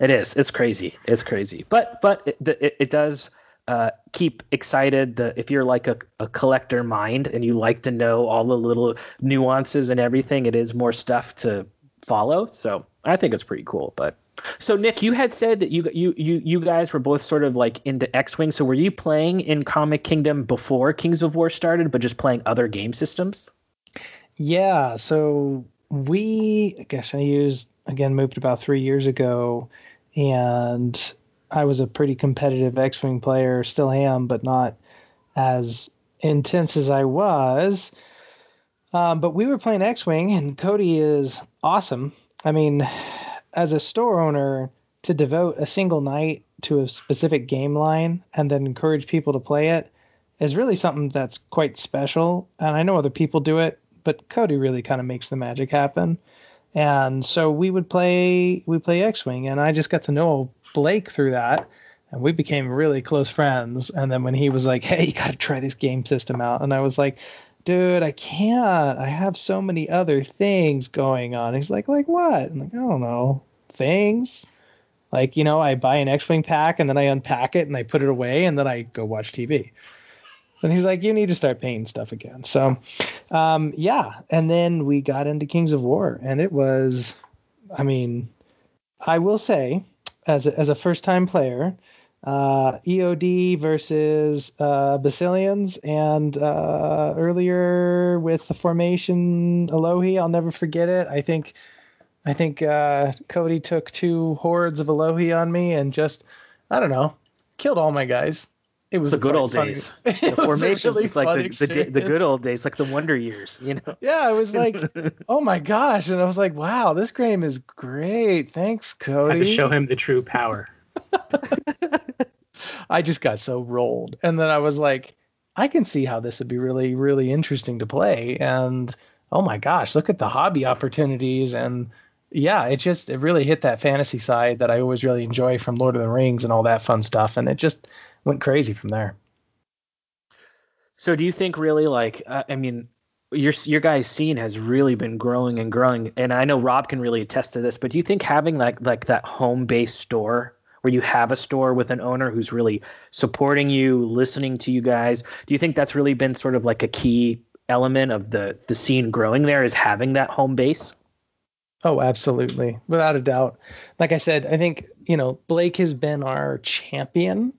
It is. It's crazy. It's crazy. But but it it, it does uh, keep excited. The if you're like a, a collector mind and you like to know all the little nuances and everything, it is more stuff to follow. So I think it's pretty cool. But so Nick, you had said that you you you you guys were both sort of like into X-wing. So were you playing in Comic Kingdom before Kings of War started, but just playing other game systems? Yeah, so we, I guess I used again moved about three years ago, and I was a pretty competitive X-wing player, still am, but not as intense as I was. Um, but we were playing X-wing, and Cody is awesome. I mean, as a store owner, to devote a single night to a specific game line and then encourage people to play it is really something that's quite special. And I know other people do it, but Cody really kind of makes the magic happen. And so we would play we play X-wing, and I just got to know Blake through that, and we became really close friends. And then when he was like, "Hey, you got to try this game system out," and I was like, "Dude, I can't. I have so many other things going on." He's like, "Like what?" I'm like, "I don't know, things." Like you know, I buy an X-wing pack and then I unpack it and I put it away and then I go watch TV. And he's like, you need to start painting stuff again. So, um, yeah. And then we got into Kings of War, and it was, I mean, I will say, as a, as a first time player, uh, EOD versus uh, Basileans, and uh, earlier with the formation Elohi, I'll never forget it. I think. I think uh, Cody took two hordes of Elohi on me and just, I don't know, killed all my guys. It was the good old funny. days. The was a formations, really it's like fun the, the, the good old days, like the Wonder Years, you know. Yeah, I was like, oh my gosh, and I was like, wow, this game is great. Thanks, Had Cody. to show him the true power. I just got so rolled. And then I was like, I can see how this would be really, really interesting to play. And oh my gosh, look at the hobby opportunities. And yeah, it just, it really hit that fantasy side that I always really enjoy from Lord of the Rings and all that fun stuff. And it just went crazy from there. So do you think really like uh, I mean your your guys' scene has really been growing and growing, and I know Rob can really attest to this. But do you think having like like that home based store where you have a store with an owner who's really supporting you, listening to you guys, do you think that's really been sort of like a key element of the the scene growing there is having that home base? Oh, absolutely. Without a doubt. Like I said, I think, you know, Blake has been our champion,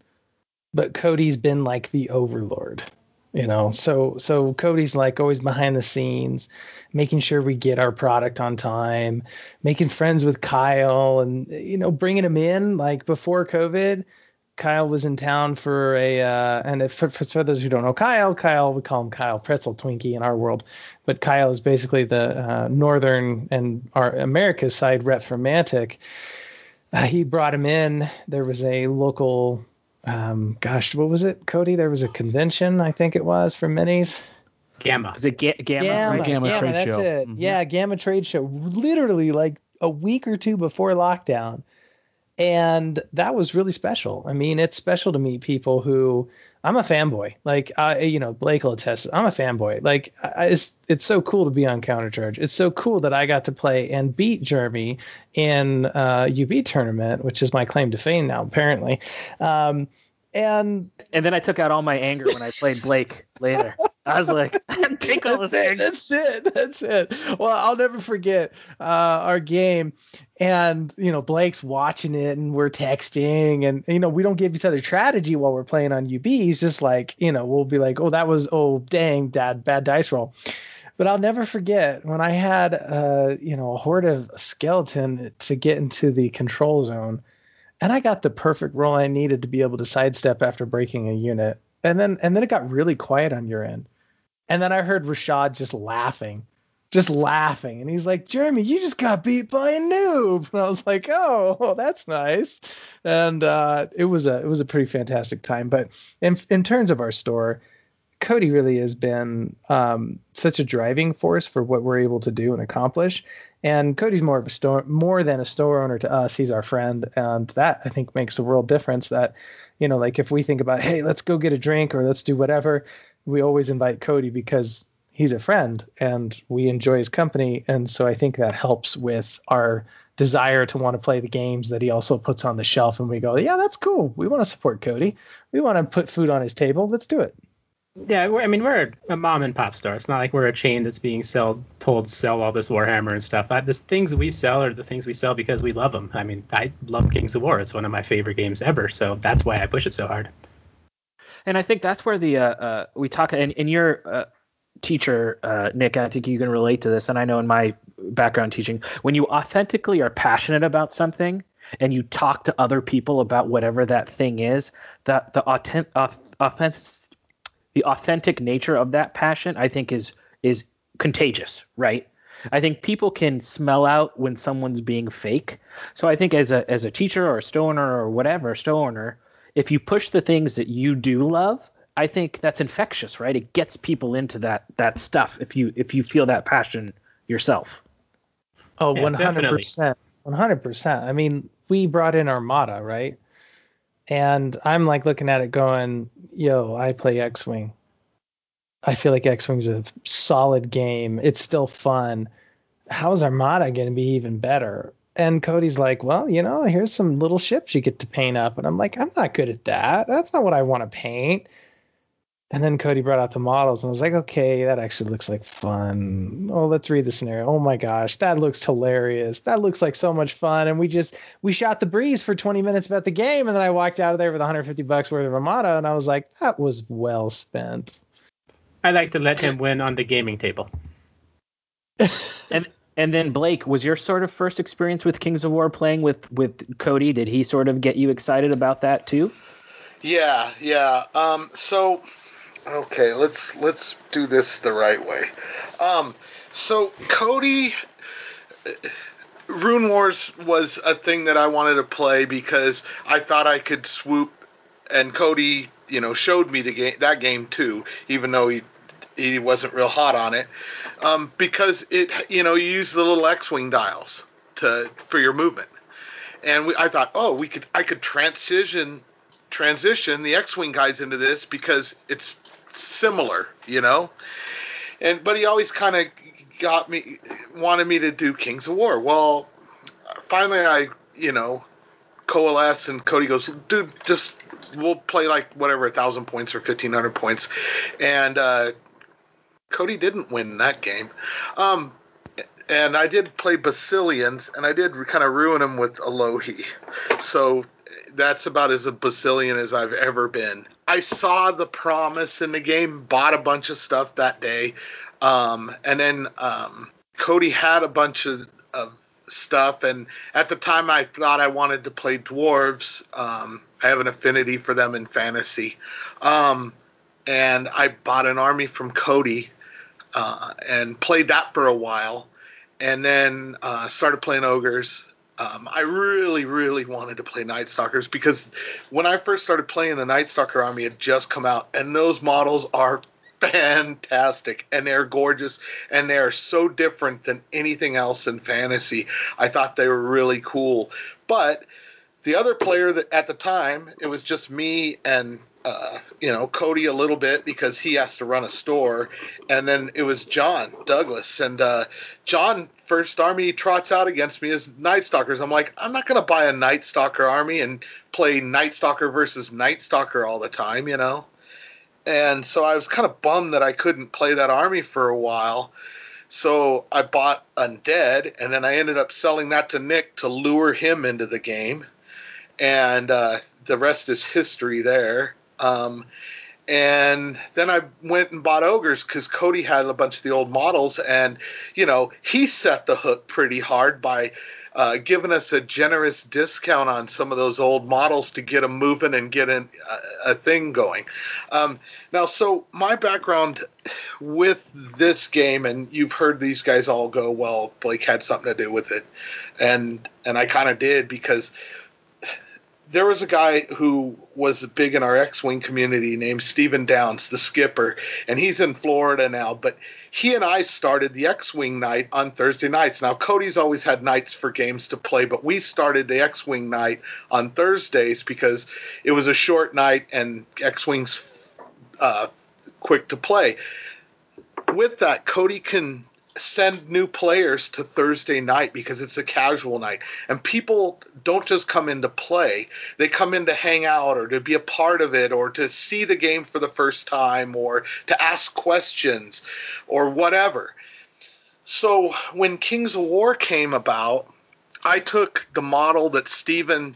but Cody's been like the overlord. You know, so so Cody's like always behind the scenes, making sure we get our product on time, making friends with Kyle and you know, bringing him in like before COVID. Kyle was in town for a, uh, and if, for, for those who don't know Kyle, Kyle, we call him Kyle Pretzel Twinkie in our world, but Kyle is basically the uh, northern and our America's side rep for Mantic. Uh, he brought him in. There was a local, um, gosh, what was it, Cody? There was a convention, I think it was for minis. GAMA. Is it ga- GAMA? GAMA, right? GAMA GAMA, trade that's show. it. Mhm. Yeah, GAMA trade show. Literally like a week or two before lockdown. And that was really special. I mean, it's special to meet people who I'm a fanboy. Like, I, you know, Blake will attest. I'm a fanboy. Like, I, it's it's so cool to be on Countercharge. It's so cool that I got to play and beat Jeremy in uh, UB tournament, which is my claim to fame now, apparently. Um, and And then I took out all my anger when I played Blake later. I was like, take all this that's it. anger. That's it. That's it. Well, I'll never forget uh, our game, and you know Blake's watching it, and we're texting, and you know we don't give each other strategy while we're playing on UB. He's just like, you know, we'll be like, oh, that was, oh, dang, dad, bad dice roll. But I'll never forget when I had, uh, you know, a horde of skeleton to get into the control zone, and I got the perfect roll I needed to be able to sidestep after breaking a unit, and then and then it got really quiet on your end. And then I heard Rashad just laughing, just laughing. And he's like, Jeremy, you just got beat by a noob. And I was like, oh, well, that's nice. And uh, it was a it was a pretty fantastic time. But in in terms of our store, Cody really has been um, such a driving force for what we're able to do and accomplish. And Cody's more of a store, more than a store owner to us. He's our friend, and that I think makes a world difference. That you know, like if we think about, hey, let's go get a drink or let's do whatever, we always invite Cody because he's a friend and we enjoy his company. And so I think that helps with our desire to want to play the games that he also puts on the shelf. And we go, yeah, that's cool. We want to support Cody. We want to put food on his table. Let's do it. Yeah, I mean we're a mom and pop store. It's not like we're a chain that's being sold, told sell all this Warhammer and stuff. I, the things we sell are the things we sell because we love them. I mean, I love Kings of War. It's one of my favorite games ever, so that's why I push it so hard. And I think that's where the uh, uh, we talk and in your uh, teacher uh, Nick, I think you can relate to this, and I know in my background teaching, when you authentically are passionate about something and you talk to other people about whatever that thing is, that the authentic, the authentic nature of that passion, I think is is contagious, right? I think people can smell out when someone's being fake. So I think as a as a teacher or a stoner or whatever, store owner, if you push the things that you do love, I think that's infectious, right? It gets people into that that stuff if you if you feel that passion yourself. Oh, Yeah, 100%. 100%. I mean, we brought in Armada, right? And I'm like looking at it going, yo, I play X Wing. I feel like X Wing's a solid game. It's still fun. How's Armada going to be even better? And Cody's like, well, you know, here's some little ships you get to paint up. And I'm like, I'm not good at that. That's not what I want to paint. And then Cody brought out the models, and I was like, okay, that actually looks like fun. Oh, let's read the scenario. Oh my gosh, that looks hilarious. That looks like so much fun. And we just we shot the breeze for 20 minutes about the game, and then I walked out of there with 150 bucks worth of Armada, and I was like, that was well spent. I like to let him win on the gaming table. And and then Blake, was your sort of first experience with Kings of War playing with with Cody? Did he sort of get you excited about that too? Yeah, yeah. Um, so okay, let's let's do this the right way. Um, so Cody, Rune Wars was a thing that I wanted to play because I thought I could swoop, and Cody, you know, showed me the game that game too, even though he he wasn't real hot on it, um, because it you know you use the little X-wing dials to for your movement, and we, I thought, oh, we could I could transition transition the X-wing guys into this because it's similar, you know, and but he always kind of got me wanted me to do Kings of War. Well, finally I you know coalesce and Cody goes, dude, just we'll play like whatever a thousand points or fifteen hundred points, and uh, Cody didn't win that game. Um, and I did play Basileans, and I did kind of ruin him with Elohi. So that's about as a Basilean as I've ever been. I saw the promise in the game, bought a bunch of stuff that day, um, and then um, Cody had a bunch of, of stuff, and at the time I thought I wanted to play dwarves. Um, I have an affinity for them in fantasy, um, and I bought an army from Cody uh, and played that for a while, and then uh, started playing ogres. Um, I really, really wanted to play Night Stalkers because when I first started playing, the Night Stalker army had just come out, and those models are fantastic and they're gorgeous and they are so different than anything else in fantasy. I thought they were really cool. But the other player that at the time, it was just me and uh, you know Cody a little bit because he has to run a store, and then it was John Douglas and uh, John first army trots out against me as Night Stalkers. I'm like, I'm not gonna buy a Night Stalker army and play Night Stalker versus Night Stalker all the time, you know. And so I was kind of bummed that I couldn't play that army for a while. So I bought Undead, and then I ended up selling that to Nick to lure him into the game. And uh, the rest is history there. Um, and then I went and bought ogres because Cody had a bunch of the old models, and you know he set the hook pretty hard by uh, giving us a generous discount on some of those old models to get them moving and get a, a thing going. Um, now, so my background with this game, and you've heard these guys all go, well, Blake had something to do with it, and and I kind of did because there was a guy who was big in our X-wing community named Stephen Downs, the skipper, and he's in Florida now. But he and I started the X-wing night on Thursday nights. Now Cody's always had nights for games to play, but we started the X-wing night on Thursdays because it was a short night and X-wings uh, quick to play. With that, Cody can send new players to Thursday night because it's a casual night. And people don't just come in to play, they come in to hang out or to be a part of it or to see the game for the first time or to ask questions or whatever. So when Kings of War came about, I took the model that Steven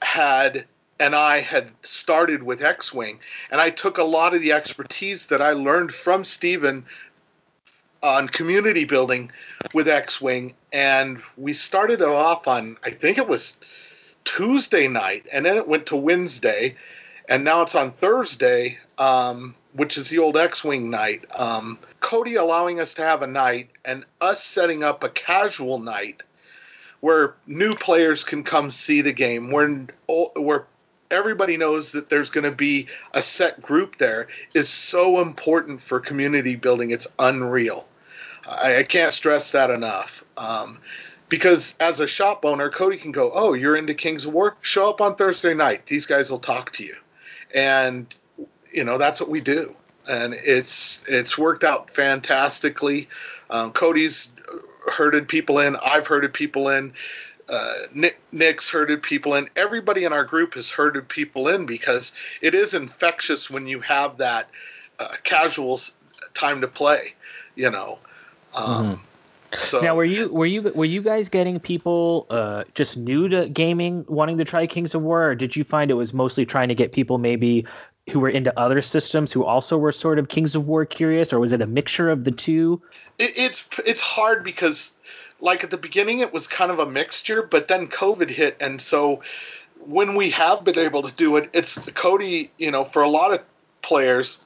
had and I had started with X Wing, and I took a lot of the expertise that I learned from Steven on community building with X-wing, and we started it off on I think it was Tuesday night, and then it went to Wednesday, and now it's on Thursday, um, which is the old X-wing night. Um, Cody allowing us to have a night, and us setting up a casual night where new players can come see the game, where where everybody knows that there's going to be a set group there is so important for community building. It's unreal. I, I can't stress that enough. Um, because as a shop owner, Cody can go, "Oh, you're into Kings of War? Show up on Thursday night. These guys will talk to you." And you know that's what we do, and it's it's worked out fantastically. Um, Cody's herded people in. I've herded people in. Uh, Nick, Nick's herded people in. Everybody in our group has herded people in because it is infectious when you have that uh, casual time to play. You know, um, mm-hmm. So now, were you were you were you guys getting people uh, just new to gaming wanting to try Kings of War, or did you find it was mostly trying to get people maybe who were into other systems who also were sort of Kings of War curious, or was it a mixture of the two? It, it's it's hard because like at the beginning it was kind of a mixture, but then COVID hit, and so when we have been able to do it, it's Cody. You know, for a lot of players,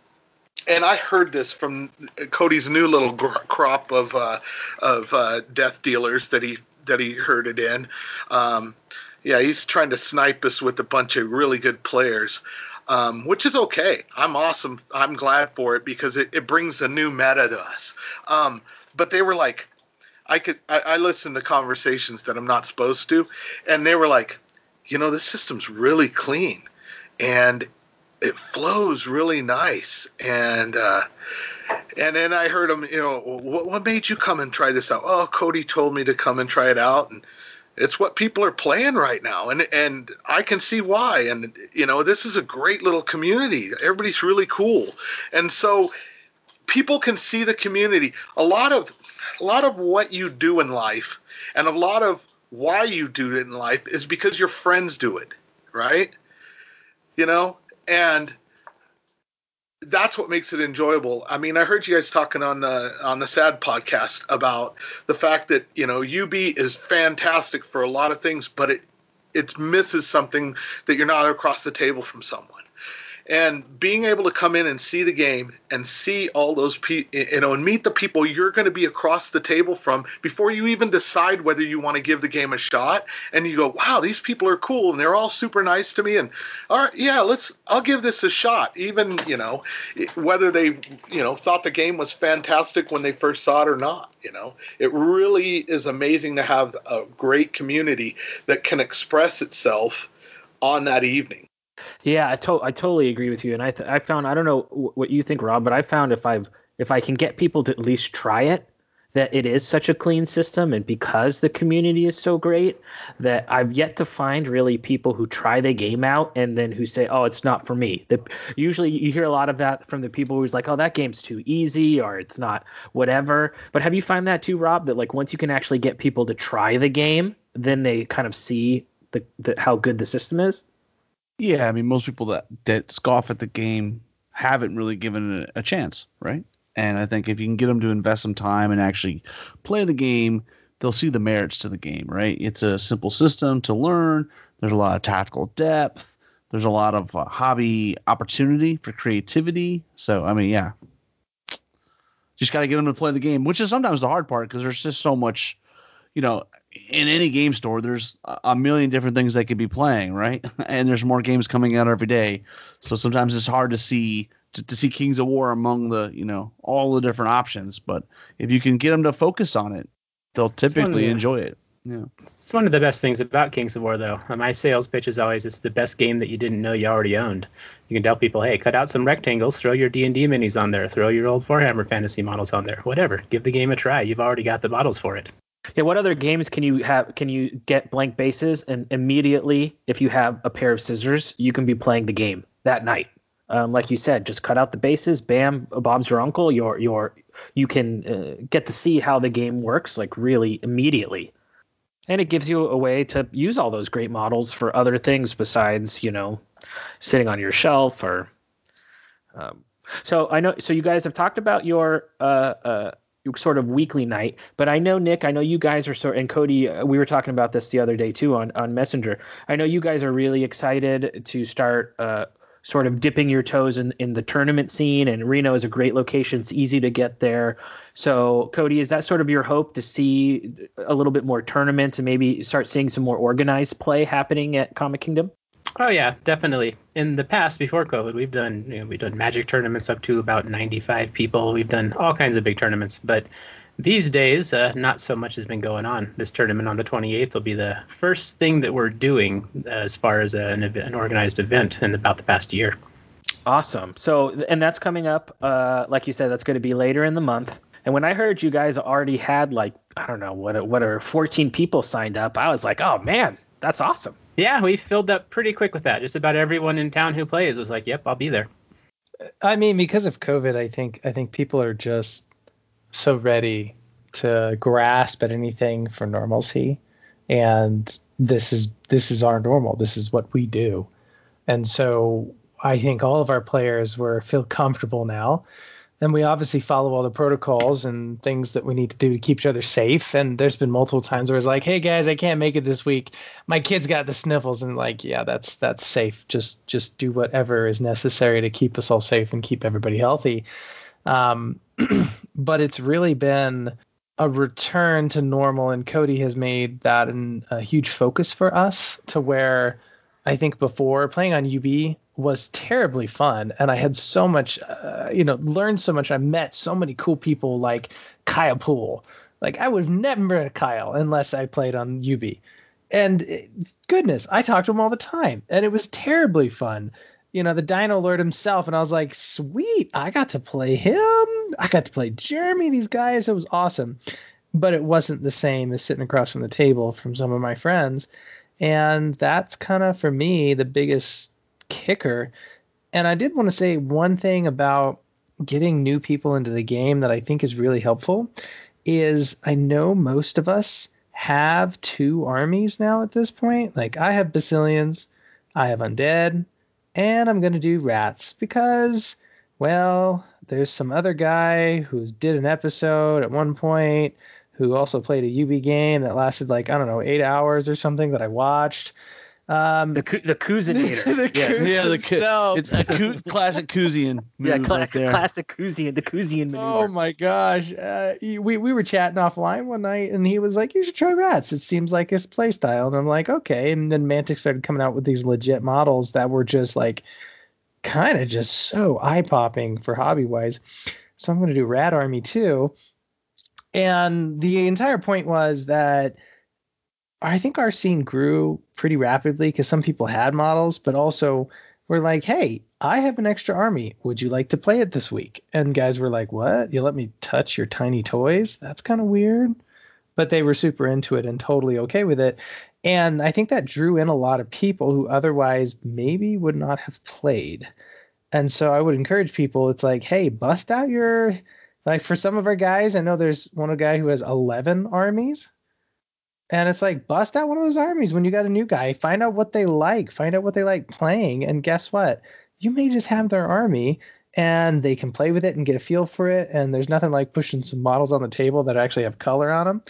and I heard this from Cody's new little crop of uh, of uh, death dealers that he that he herded in. Um, yeah, he's trying to snipe us with a bunch of really good players, um, which is okay. I'm awesome. I'm glad for it because it, it brings a new meta to us. Um, but they were like, I could I, I listen to conversations that I'm not supposed to, and they were like, you know, this system's really clean, and it flows really nice, and uh, and then I heard him, you know, what, what made you come and try this out? Oh, Cody told me to come and try it out, and it's what people are playing right now, and and I can see why. And you know, this is a great little community. Everybody's really cool, and so people can see the community. A lot of a lot of what you do in life, and a lot of why you do it in life is because your friends do it, right? You know, and that's what makes it enjoyable. I mean, I heard you guys talking on the on the Sad podcast about the fact that you know UB is fantastic for a lot of things, but it it misses something that you're not across the table from someone and being able to come in and see the game and see all those people, you know, and meet the people you're going to be across the table from before you even decide whether you want to give the game a shot. And you go, wow, these people are cool and they're all super nice to me. And all right, yeah, let's, I'll give this a shot. Even, you know, whether they, you know, thought the game was fantastic when they first saw it or not. You know, it really is amazing to have a great community that can express itself on that evening. Yeah, I, to- I totally agree with you. And I th- I found I don't know what you think, Rob, but I found if I've if I can get people to at least try it, that it is such a clean system, and because the community is so great, that I've yet to find really people who try the game out and then who say, "Oh, it's not for me." The, usually, you hear a lot of that from the people who's like, "Oh, that game's too easy," or "It's not whatever." But have you found that too, Rob? That like once you can actually get people to try the game, then they kind of see the, the how good the system is. Yeah, I mean, most people that that scoff at the game haven't really given it a chance, right? And I think if you can get them to invest some time and actually play the game, they'll see the merits to the game, right? It's a simple system to learn. There's a lot of tactical depth. There's a lot of uh, hobby opportunity for creativity. So, I mean, yeah, just got to get them to play the game, which is sometimes the hard part because there's just so much, you know, in any game store, there's a million different things they could be playing, right? And there's more games coming out every day. So sometimes it's hard to see to, to, see Kings of War among the, you know, all the different options. But if you can get them to focus on it, they'll typically the, enjoy it. Yeah. It's one of the best things about Kings of War, though. My sales pitch is always it's the best game that you didn't know you already owned. You can tell people, hey, cut out some rectangles, throw your D&D minis on there, throw your old Warhammer fantasy models on there, whatever. Give the game a try. You've already got the models for it. Yeah, what other games can you have? Can you get blank bases and immediately, if you have a pair of scissors, you can be playing the game that night. Um, like you said, just cut out the bases. Bam, Bob's your uncle. Your your you can uh, get to see how the game works like really immediately, and it gives you a way to use all those great models for other things besides you know sitting on your shelf or. Um, so I know. So you guys have talked about your uh, uh, sort of weekly night. But I know Nick, I know you guys are sort and Cody, uh, we were talking about this the other day too on on Messenger. I know you guys are really excited to start uh, sort of dipping your toes in in the tournament scene, and Reno is a great location. It's easy to get there. So Cody, is that sort of your hope to see a little bit more tournament and maybe start seeing some more organized play happening at Comic Kingdom? Oh yeah, definitely. In the past, before COVID, we've done you know, we've done Magic tournaments up to about 95 people. We've done all kinds of big tournaments, but these days, uh, not so much has been going on. This tournament on the 28th will be the first thing that we're doing as far as an, an organized event in about the past year. Awesome. So, and that's coming up, uh, like you said, that's going to be later in the month. And when I heard you guys already had like I don't know what what are 14 people signed up, I was like, oh man, that's awesome. Yeah, we filled up pretty quick with that. Just about everyone in town who plays was like, "Yep, I'll be there." I mean, because of COVID, I think I think people are just so ready to grasp at anything for normalcy, and this is this is our normal. This is what we do, and so I think all of our players were feel comfortable now and we obviously follow all the protocols and things that we need to do to keep each other safe. And there's been multiple times where it's like, hey guys, I can't make it this week. My kid's got the sniffles, and like, yeah, that's that's safe. Just just do whatever is necessary to keep us all safe and keep everybody healthy. Um, but it's really been a return to normal, and Cody has made that an, a huge focus for us to where I think before playing on UB was terribly fun. And I had so much uh, you know learned so much. I met so many cool people like Kyle Poole. Like I would have never met Kyle unless I played on UB and goodness I talked to him all the time and it was terribly fun. You know the Dino Lord himself and I was like sweet I got to play him. I got to play Jeremy. These guys it was awesome. But it wasn't the same as sitting across from the table from some of my friends. And that's kind of for me the biggest kicker. And I did want to say one thing about getting new people into the game that I think is really helpful is I know most of us have two armies now at this point. Like I have Basileans, I have Undead, and I'm going to do Rats because, well, there's some other guy who did an episode at one point who also played a UB game that lasted like, I don't know, eight hours or something that I watched. Um, the the Kuzinator. the Yeah, Kuz yeah, the itself. it's a Ku- classic Kuzian move yeah, cla- right there. classic Kuzian, the Kuzian maneuver. Oh my gosh. Uh, we, we were chatting offline one night and he was like, you should try rats. It seems like his play style. And I'm like, okay. And then Mantic started coming out with these legit models that were just like kind of just so eye popping for hobby wise. So I'm going to do Rat Army too. And the entire point was that I think our scene grew pretty rapidly because some people had models, but also we're like, hey, I have an extra army. Would you like to play it this week? And guys were like, what? You let me touch your tiny toys? That's kind of weird. But they were super into it and totally okay with it. And I think that drew in a lot of people who otherwise maybe would not have played. And so I would encourage people, it's like, hey, bust out your like for some of our guys, I know there's one guy who has 11 armies. And it's like bust out one of those armies when you got a new guy. Find out what they like. Find out what they like playing. And guess what? You may just have their army and they can play with it and get a feel for it. And there's nothing like pushing some models on the table that actually have color on them.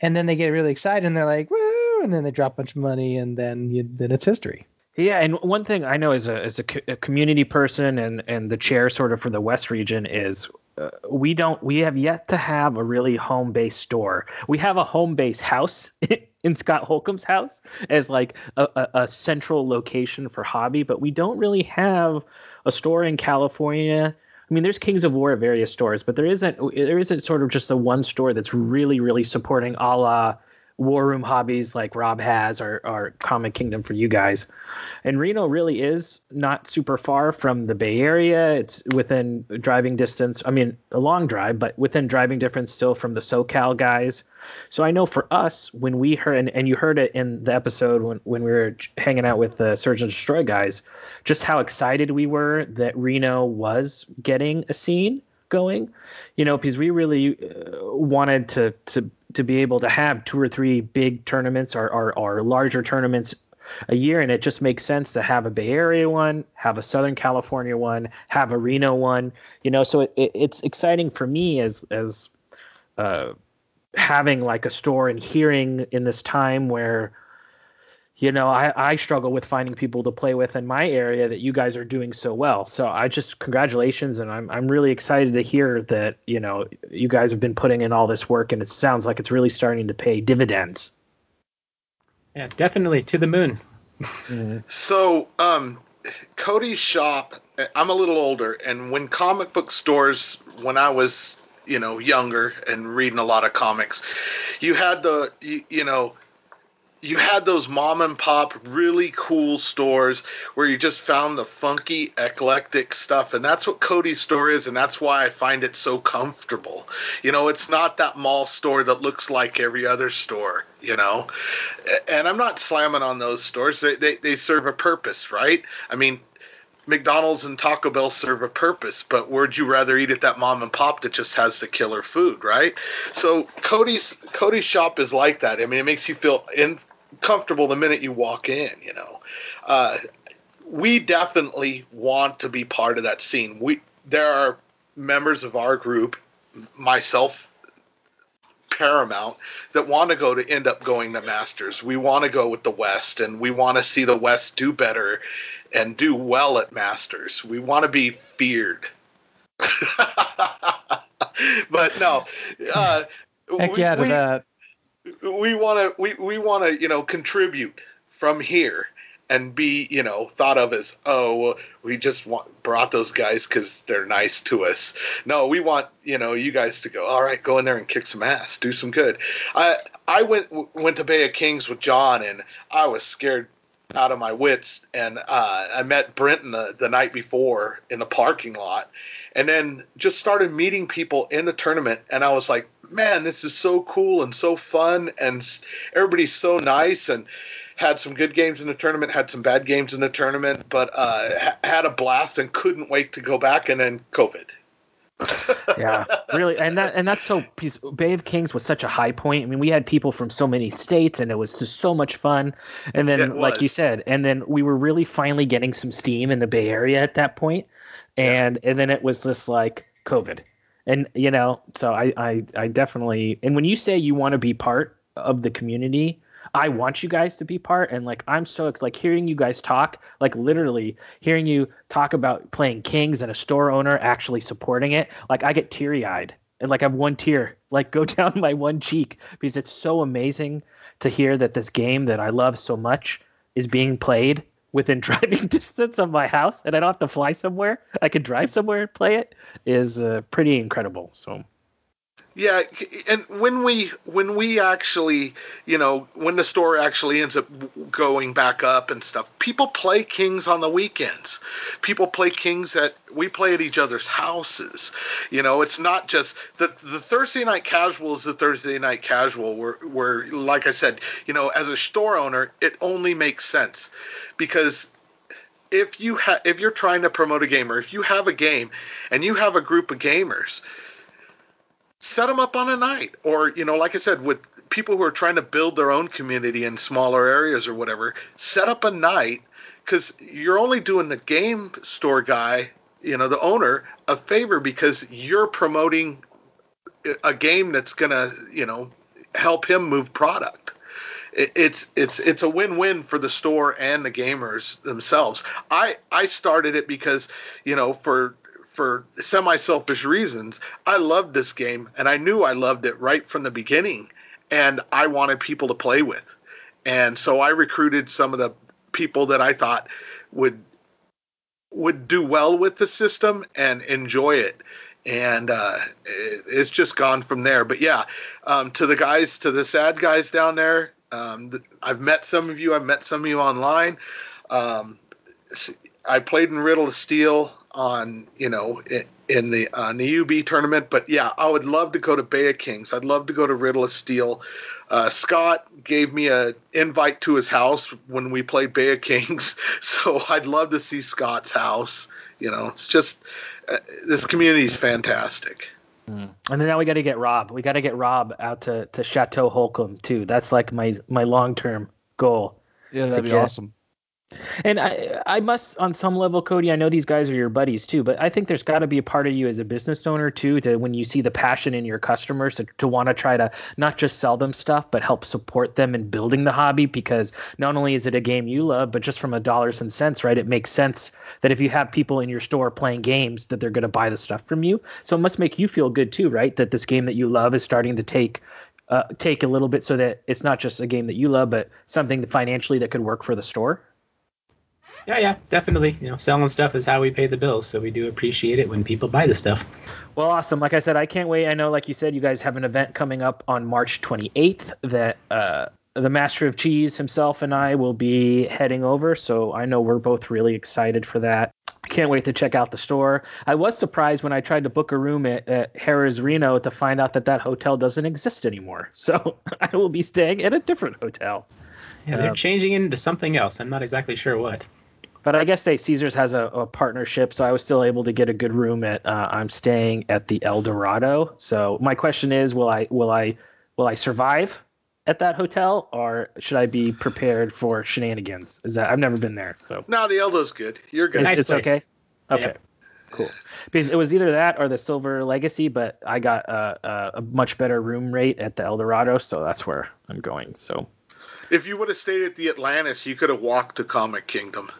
And then they get really excited and they're like, woo! And then they drop a bunch of money and then you, then it's history. Yeah, and one thing I know as a as a, co- a community person and and the chair sort of for the West region is uh, we don't we have yet to have a really home based store. We have a home based house in Scott Holcomb's house as like a, a, a central location for hobby, but we don't really have a store in California. I mean, there's Kings of War at various stores, but there isn't there isn't sort of just a one store that's really really supporting a la War Room Hobbies like Rob has or, or Comic Kingdom for you guys. And Reno really is not super far from the Bay Area. It's within driving distance. I mean, a long drive, but within driving distance still from the SoCal guys. So I know for us, when we heard, and, and you heard it in the episode when, when we were hanging out with the Surge and Destroy guys, just how excited we were that Reno was getting a scene going you know because we really uh, wanted to to to be able to have two or three big tournaments or, or, or larger tournaments a year. And it just makes sense to have a bay area one have a southern california one have a reno one you know. So it, it, it's exciting for me as as uh, having like a store and hearing in this time where you know, I, I struggle with finding people to play with in my area that you guys are doing so well. So I just congratulations, and I'm I'm really excited to hear that you know you guys have been putting in all this work, and it sounds like it's really starting to pay dividends. Yeah, definitely to the moon. So, um, Cody's shop. I'm a little older, and when comic book stores, when I was, you know, younger and reading a lot of comics, you had the, you, you know, you had those mom and pop really cool stores where you just found the funky eclectic stuff and that's what cody's store is and that's why i find it so comfortable you know it's not that mall store that looks like every other store you know and i'm not slamming on those stores they, they, they serve a purpose right i mean McDonald's and Taco Bell serve a purpose, but would you rather eat at that mom and pop that just has the killer food, right? So Cody's Cody's shop is like that. I mean, it makes you feel in, comfortable the minute you walk in. You know, uh, we definitely want to be part of that scene. We there are members of our group, myself paramount, that want to go to end up going to Masters. We want to go with the West, and we want to see the West do better and do well at Masters. We want to be feared. but no, uh, Heck yeah to we, that. We want to we, we want to you know contribute from here and be you know thought of as oh we just want, brought those guys because they're nice to us. No we want you know you guys to go all right go in there and kick some ass do some good. I i went went to bay of kings with john and i was scared out of my wits and uh, i met brenton the, the night before in the parking lot and then just started meeting people in the tournament and i was like man this is so cool and so fun and everybody's so nice and had some good games in the tournament had some bad games in the tournament but uh, ha- had a blast and couldn't wait to go back and then covid yeah, really, and that and that's so. Bay of Kings was such a high point. I mean, we had people from so many states, and it was just so much fun. And then, like you said, and then we were really finally getting some steam in the Bay Area at that point. And and then it was just like COVID, and you know, so I I I definitely. And when you say you want to be part of the community. I want you guys to be part, and like I'm so like hearing you guys talk, like literally hearing you talk about playing Kings and a store owner actually supporting it. Like I get teary eyed, and like I have one tear like go down my one cheek because it's so amazing to hear that this game that I love so much is being played within driving distance of my house, and I don't have to fly somewhere. I can drive somewhere and play it. Is uh, pretty incredible. So Yeah, and when we when we actually, you know, when the store actually ends up going back up and stuff, people play Kings on the weekends. People play Kings at we play at each other's houses. You know, it's not just the the Thursday night casual is the Thursday night casual where where like I said, you know, as a store owner, it only makes sense because if you ha- if you're trying to promote a game or if you have a game and you have a group of gamers set them up on a night. Or you know like i said with people who are trying to build their own community in smaller areas or whatever set up a night because you're only doing the game store guy you know the owner a favor because you're promoting a game that's gonna you know help him move product. It's it's it's a win-win for the store and the gamers themselves. I i started it because you know for for semi-selfish reasons i loved this game and i knew i loved it right from the beginning and i wanted people to play with and so i recruited some of the people that i thought would would do well with the system and enjoy it and uh, it, it's just gone from there. But yeah, um, to the guys, to the sad guys down there, um, I've met some of you. I've met some of you online. Um, I played in Riddle of Steel on, you know, in, in the on the UB tournament. But yeah, I would love to go to Bay of Kings. I'd love to go to Riddle of Steel. Uh, Scott gave me a invite to his house when we played Bay of Kings, so I'd love to see Scott's house. You know, it's just uh, this community is fantastic. And then now we got to get Rob. We got to get Rob out to, to Chateau Holcomb too. That's like my my long term goal. Yeah, that'd be get- awesome. And I I must on some level, Cody. I know these guys are your buddies too, but I think there's got to be a part of you as a business owner too, to when you see the passion in your customers to, to want to try to not just sell them stuff, but help support them in building the hobby. Because not only is it a game you love, but just from a dollars and cents, right? It makes sense that if you have people in your store playing games, that they're going to buy the stuff from you. So it must make you feel good too, right? That this game that you love is starting to take uh, take a little bit so that it's not just a game that you love, but something financially that could work for the store. Yeah, yeah, definitely. You know, selling stuff is how we pay the bills, so we do appreciate it when people buy the stuff. Well, awesome. Like I said, I can't wait. I know, like you said, you guys have an event coming up on March 28th that uh, the Master of Cheese himself and I will be heading over. So I know we're both really excited for that. Can't wait to check out the store. I was surprised when I tried to book a room at, at Harrah's Reno to find out that that hotel doesn't exist anymore. So I will be staying at a different hotel. Yeah, they're Um, changing into something else. I'm not exactly sure what. But I guess they Caesars has a, a partnership, so I was still able to get a good room at. Uh, I'm staying at the Eldorado. So my question is, will I will I will I survive at that hotel, or should I be prepared for shenanigans? Is that I've never been there, so No, the Eldo's good. You're good. it's, Nice it's place. okay. Okay. Yep. cool. Because it was either that or the Silver Legacy, but I got uh, uh, a much better room rate at the Eldorado, so that's where I'm going. So. If you would have stayed at the Atlantis, you could have walked to Comic Kingdom.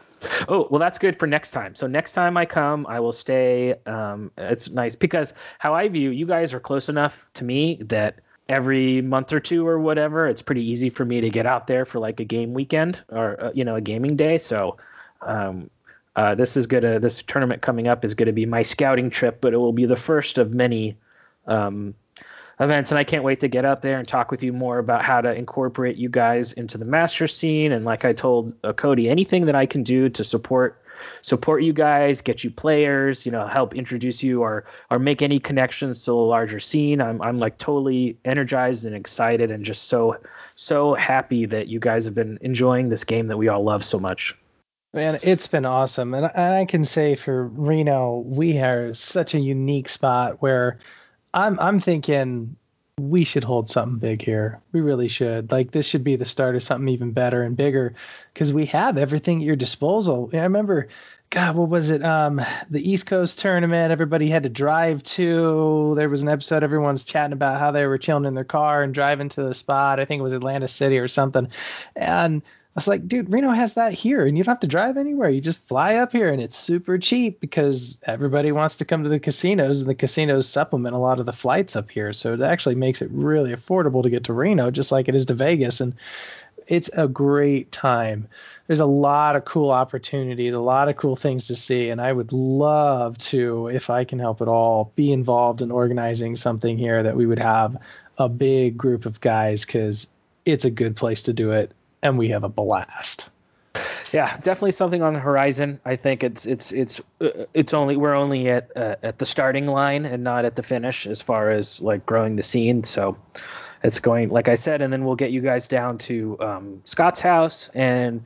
Oh, well, that's good for next time. So next time I come, I will stay. Um, it's nice because how I view you guys are close enough to me that every month or two or whatever, it's pretty easy for me to get out there for like a game weekend or uh, you know a gaming day. So um, uh, this is gonna this tournament coming up is gonna be my scouting trip, but it will be the first of many um, events, and I can't wait to get out there and talk with you more about how to incorporate you guys into the master scene. And like I told uh, Cody, anything that I can do to support support you guys, get you players, you know, help introduce you or or make any connections to the larger scene. I'm I'm like totally energized and excited and just so so happy that you guys have been enjoying this game that we all love so much. Man, it's been awesome. And I can say for Reno, we are such a unique spot where I'm I'm thinking we should hold something big here. We really should. Like this should be the start of something even better and bigger because we have everything at your disposal. I remember, God, what was it? Um, the East Coast tournament. Everybody had to drive to. There was an episode. Everyone's chatting about how they were chilling in their car and driving to the spot. I think it was Atlanta City or something. And was like, dude, Reno has that here, and you don't have to drive anywhere. You just fly up here, and it's super cheap because everybody wants to come to the casinos, and the casinos supplement a lot of the flights up here. So it actually makes it really affordable to get to Reno, just like it is to Vegas. And it's a great time. There's a lot of cool opportunities, a lot of cool things to see, and I would love to, if I can help at all, be involved in organizing something here that we would have a big group of guys because it's a good place to do it and we have a blast. Yeah, definitely something on the horizon. I think it's it's it's uh, it's only we're only at uh, at the starting line and not at the finish as far as like growing the scene. So it's going like I said, and then we'll get you guys down to um, Scott's house and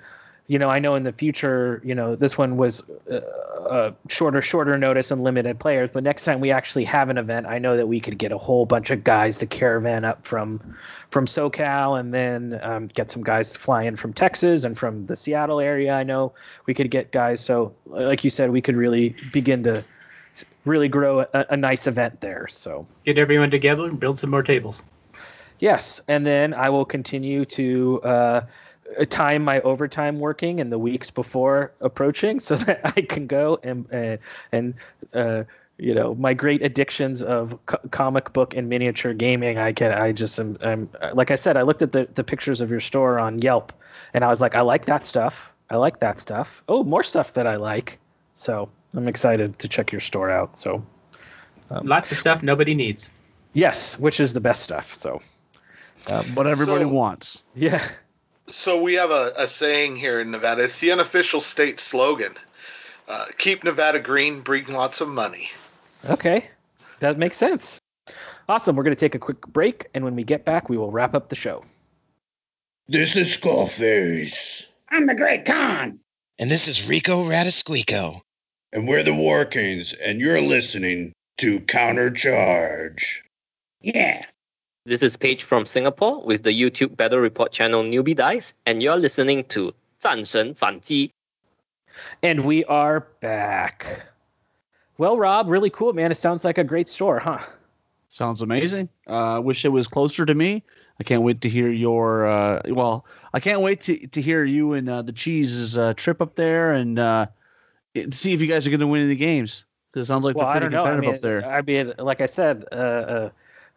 you know, I know in the future, you know, this one was uh, a shorter, shorter notice and limited players, but next time we actually have an event, I know that we could get a whole bunch of guys to caravan up from from SoCal, and then um, get some guys to fly in from Texas and from the Seattle area. I know we could get guys. So, like you said, we could really begin to really grow a, a nice event there. So get everyone together and build some more tables. Yes, and then I will continue to. Uh, time my overtime working and the weeks before approaching so that I can go and and, and uh, you know my great addictions of co- comic book and miniature gaming I can I just am I'm like I said I looked at the the pictures of your store on Yelp and I was like I like that stuff. I like that stuff. Oh more stuff that I like. So I'm excited to check your store out. So um, lots of stuff nobody needs. Yes which is the best stuff. So um, what everybody so, wants. yeah so we have a, a, saying here in Nevada. It's the unofficial state slogan. Uh, keep Nevada green, bring lots of money. Okay, that makes sense. Awesome. We're going to take a quick break, and when we get back, we will wrap up the show. This is Scarface. I'm the Great Khan. And this is Rico Radisquico. And we're the War Kings, and you're listening to Countercharge. Yeah. This is Paige from Singapore with the YouTube Battle Report channel Newbie Dice, and you're listening to 战神反击. And we are back. Well, Rob, really cool, man. It sounds like a great store, huh? Sounds amazing. I uh, wish it was closer to me. I can't wait to hear your. Uh, well, I can't wait to, to hear you and uh, the Cheese's uh, trip up there and uh, see if you guys are going to win any games. Because it sounds like well, they're pretty competitive I mean, up there. I mean, like I said,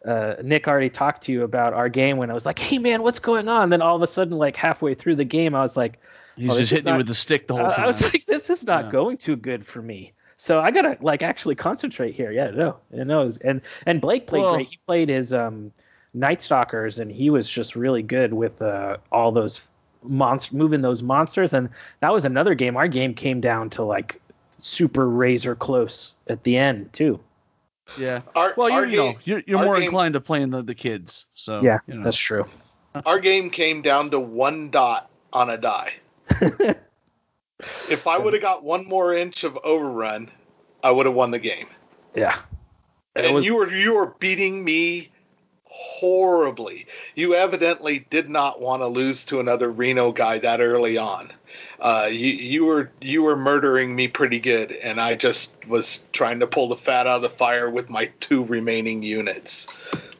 uh, uh, Nick already talked to you about our game when I was like, "Hey man, what's going on?" Then all of a sudden, like halfway through the game, I was like, "He's oh, just hitting not, you with the stick the whole time." I was like, "This is not yeah. going too good for me." So I gotta like actually concentrate here. Yeah, no, it knows. And and Blake played well, great. He played his um, Night Stalkers, and he was just really good with uh, all those monster moving those monsters. And that was another game. Our game came down to like super razor close at the end too. Yeah. Our, well, you're, you know, you're, you're more game, inclined to playing the, the kids. So yeah, you know. that's true. Our game came down to one dot on a die. if I would have got one more inch of overrun, I would have won the game. Yeah. And was, you were you were beating me horribly. You evidently did not want to lose to another Reno guy that early on. Uh, you you were you were murdering me pretty good, and I just was trying to pull the fat out of the fire with my two remaining units.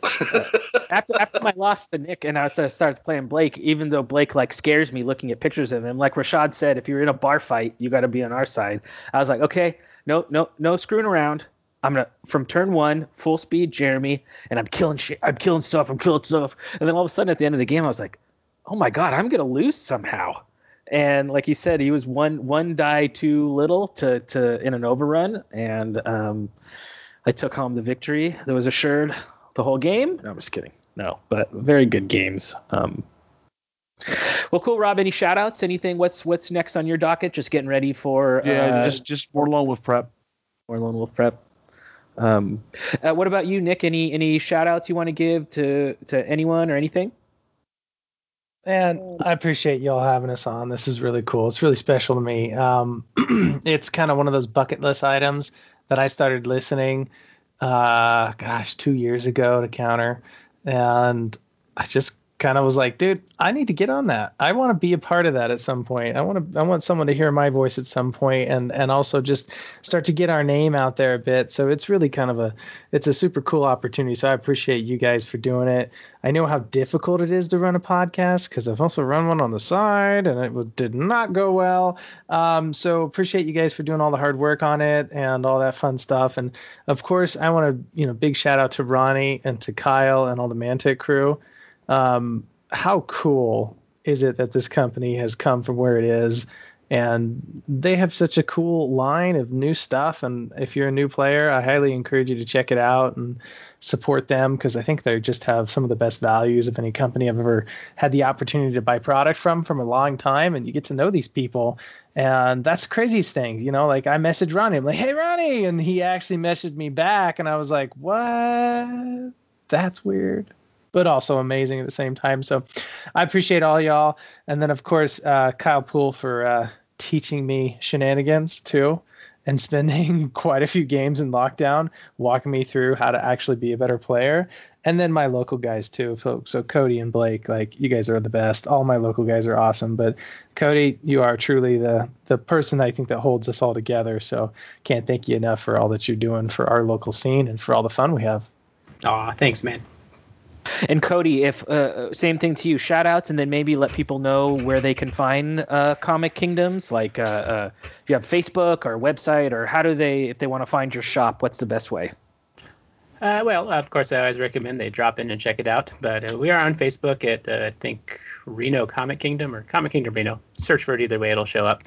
after after my loss to Nick and I started playing Blake, even though Blake like scares me looking at pictures of him, like Rashad said, if you're in a bar fight, you got to be on our side. I was like, okay, no, no, no screwing around. I'm gonna from turn one, full speed Jeremy, and I'm killing shit. I'm killing stuff. I'm killing stuff. And then all of a sudden at the end of the game, I was like, oh my god, I'm gonna lose somehow. And like he said, he was one one die too little to to in an overrun, and um, I took home the victory that was assured the whole game. No, I'm just kidding. No, but very good games. Um, well, cool, Rob. Any shout outs? Anything? What's what's next on your docket? Just getting ready for Yeah, uh, just just more Lone Wolf prep. more Lone Wolf prep. Um, uh, what about you, Nick? Any any shout outs you want to give to to anyone or anything? And I appreciate y'all having us on. This is really cool. It's really special to me. Um, it's kind of one of those bucket list items that I started listening, uh, gosh, two years ago to counter, and I just kind of was like, dude, I need to get on that. I want to be a part of that at some point. I want to, I want someone to hear my voice at some point, and and also just start to get our name out there a bit. So it's really kind of a, it's a super cool opportunity. So I appreciate you guys for doing it. I know how difficult it is to run a podcast because I've also run one on the side and it did not go well. Um, so appreciate you guys for doing all the hard work on it and all that fun stuff. And of course, I want to, you know, big shout out to Ronnie and to Kyle and all the Mantic crew. Um, how cool is it that this company has come from where it is? And they have such a cool line of new stuff. And if you're a new player, I highly encourage you to check it out and support them because I think they just have some of the best values of any company I've ever had the opportunity to buy product from from a long time. And you get to know these people. And that's the craziest thing, you know. Like I messaged Ronnie, I'm like, "Hey, Ronnie," and he actually messaged me back, and I was like, "What? That's weird." But also amazing at the same time. So I appreciate all y'all. And then, of course, uh, Kyle Poole for uh, teaching me shenanigans too and spending quite a few games in lockdown walking me through how to actually be a better player. And then my local guys too. So, so Cody and Blake, like you guys are the best. All my local guys are awesome. But Cody, you are truly the the person I think that holds us all together. So can't thank you enough for all that you're doing for our local scene and for all the fun we have. Aw, thanks, man. And Cody, if uh, same thing to you, shout outs, and then maybe let people know where they can find uh, Comic Kingdoms. Like, uh, uh, do you have Facebook or website, or how do they, if they want to find your shop, what's the best way? Uh, well, of course, I always recommend they drop in and check it out. But uh, we are on Facebook at, uh, I think, Reno Comic Kingdom or Comic Kingdom Reno. Search for it either way, it'll show up.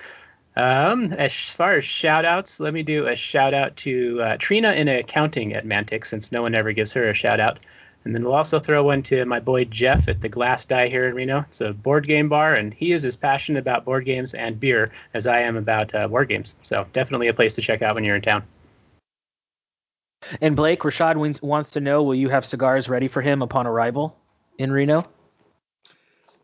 Um, as far as shout outs, let me do a shout out to uh, Trina in accounting at Mantic, since no one ever gives her a shout out. And then we'll also throw one to my boy Jeff at the Glass Die here in Reno. It's a board game bar, and he is as passionate about board games and beer as I am about uh, board games. So definitely a place to check out when you're in town. And Blake, Rashad wants to know, will you have cigars ready for him upon arrival in Reno?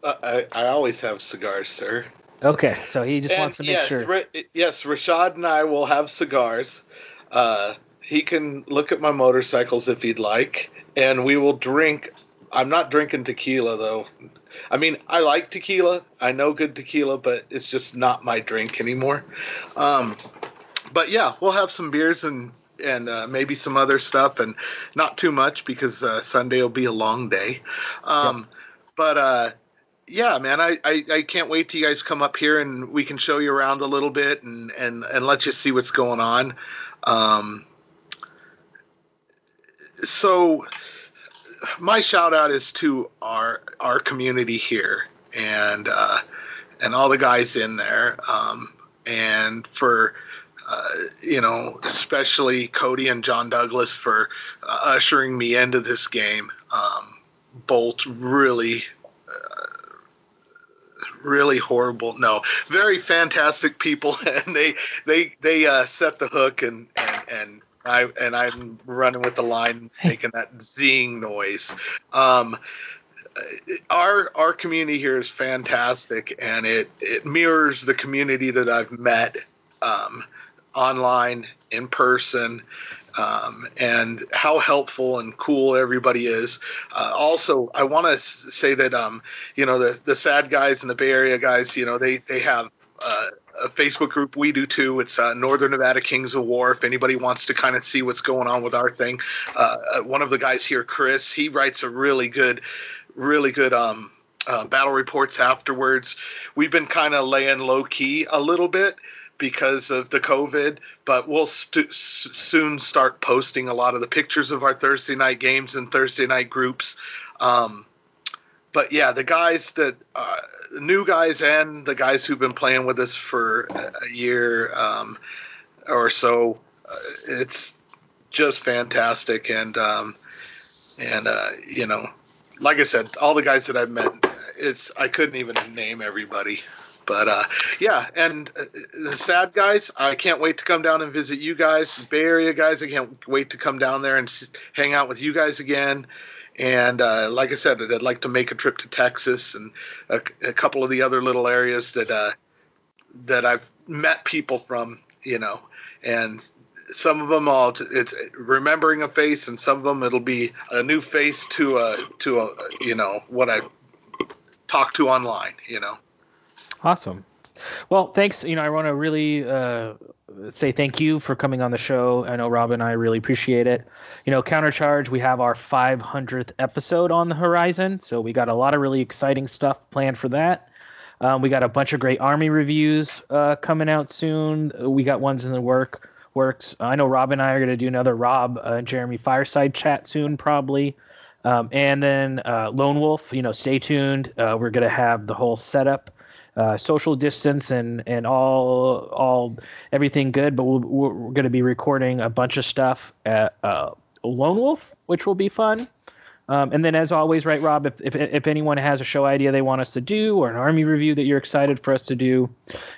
Uh, I, I always have cigars, sir. Okay, so he just And wants to make yes, sure. Ra- yes, Rashad and I will have cigars. Uh, he can look at my motorcycles if he'd like, and we will drink. I'm not drinking tequila though. I mean, I like tequila. I know good tequila, but it's just not my drink anymore. Um, but yeah, we'll have some beers and and uh, maybe some other stuff, and not too much because uh, Sunday will be a long day. Um, But uh, yeah, man, I, I, I can't wait till you guys come up here and we can show you around a little bit and, and, and let you see what's going on. Um, so my shout out is to our our community here and uh, and all the guys in there um, and for uh, you know especially Cody and John Douglas for uh, ushering me into this game. Um, both really really horrible no very fantastic people and they they they uh, set the hook and and and I and I'm running with the line making that zing noise um our our community here is fantastic and it it mirrors the community that I've met um online in person um, and how helpful and cool everybody is. Uh, also, I want to say that um, you know the the sad guys and the Bay Area guys, you know they they have uh, a Facebook group. We do too. It's uh, Northern Nevada Kings of War. If anybody wants to kind of see what's going on with our thing, uh, uh, one of the guys here, Chris, he writes a really good, really good um, uh, battle reports afterwards. We've been kind of laying low key a little bit because of the COVID, but we'll st- soon start posting a lot of the pictures of our Thursday night games and Thursday night groups. Um, but yeah, the guys that uh, new guys and the guys who've been playing with us for a year um, or so, uh, it's just fantastic. And um, and uh, you know, like I said, all the guys that I've met, it's I couldn't even name everybody. But uh, yeah, and uh, the sad guys, I can't wait to come down and visit you guys, Bay Area guys. I can't wait to come down there and hang out with you guys again. And uh, like I said, I'd like to make a trip to Texas and a, a couple of the other little areas that uh, that I've met people from, you know, and some of them all it's remembering a face, and some of them it'll be a new face to a to a you know what I talked to online, you know. Awesome. Well, thanks. You know, I want to really uh, say thank you for coming on the show. I know Rob and I really appreciate it. You know, Countercharge, we have our 500th episode on the horizon, so we got a lot of really exciting stuff planned for that. Um, we got a bunch of great Army reviews uh, coming out soon. We got ones in the work works. I know Rob and I are going to do another Rob uh, and Jeremy fireside chat soon, probably. Um, and then uh, Lone Wolf, you know, stay tuned. Uh, we're going to have the whole setup uh, social distance and and all all everything good. But we'll, we're going to be recording a bunch of stuff at uh, Lone Wolf, which will be fun. Um, and then, as always, right, Rob, if, if if anyone has a show idea they want us to do or an army review that you're excited for us to do,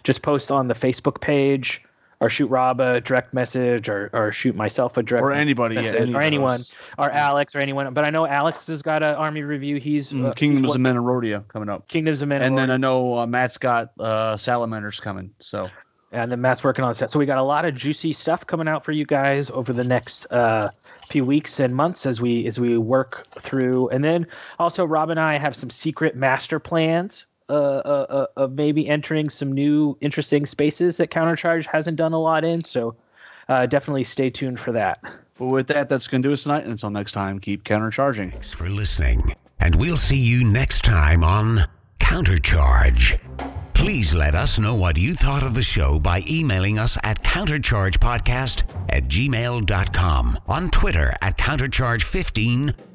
just post on the Facebook page or shoot Rob a direct message or, or shoot myself a direct Or anybody, yeah, any or anyone or Alex or anyone. But I know Alex has got an army review. He's Mm, uh, Kingdoms he's of Men and Rodeo coming up. Kingdoms of Men And then I know uh, Matt's got uh, Salamanders coming. So and then Matt's working on that. So we got a lot of juicy stuff coming out for you guys over the next uh, few weeks and months as we as we work through. And then also Rob and I have some secret master plans uh, uh, uh, of maybe entering some new interesting spaces that Countercharge hasn't done a lot in. So uh, definitely stay tuned for that. But with that, that's going to do us tonight. And until next time, keep countercharging. Thanks for listening, and we'll see you next time on Countercharge. Please let us know what you thought of the show by emailing us at counterchargepodcast at gmail.com, on Twitter at countercharge15,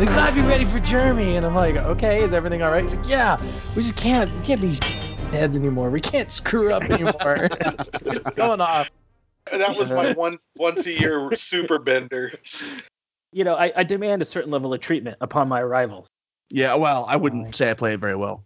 They gotta be ready for Jeremy, and I'm like, okay, is everything all right? He's like, yeah, we just can't, we can't be heads anymore. We can't screw up anymore. it's going off. That was my one once a year super bender. You know, I, I demand a certain level of treatment upon my arrival. Yeah, well, I wouldn't say I played very well.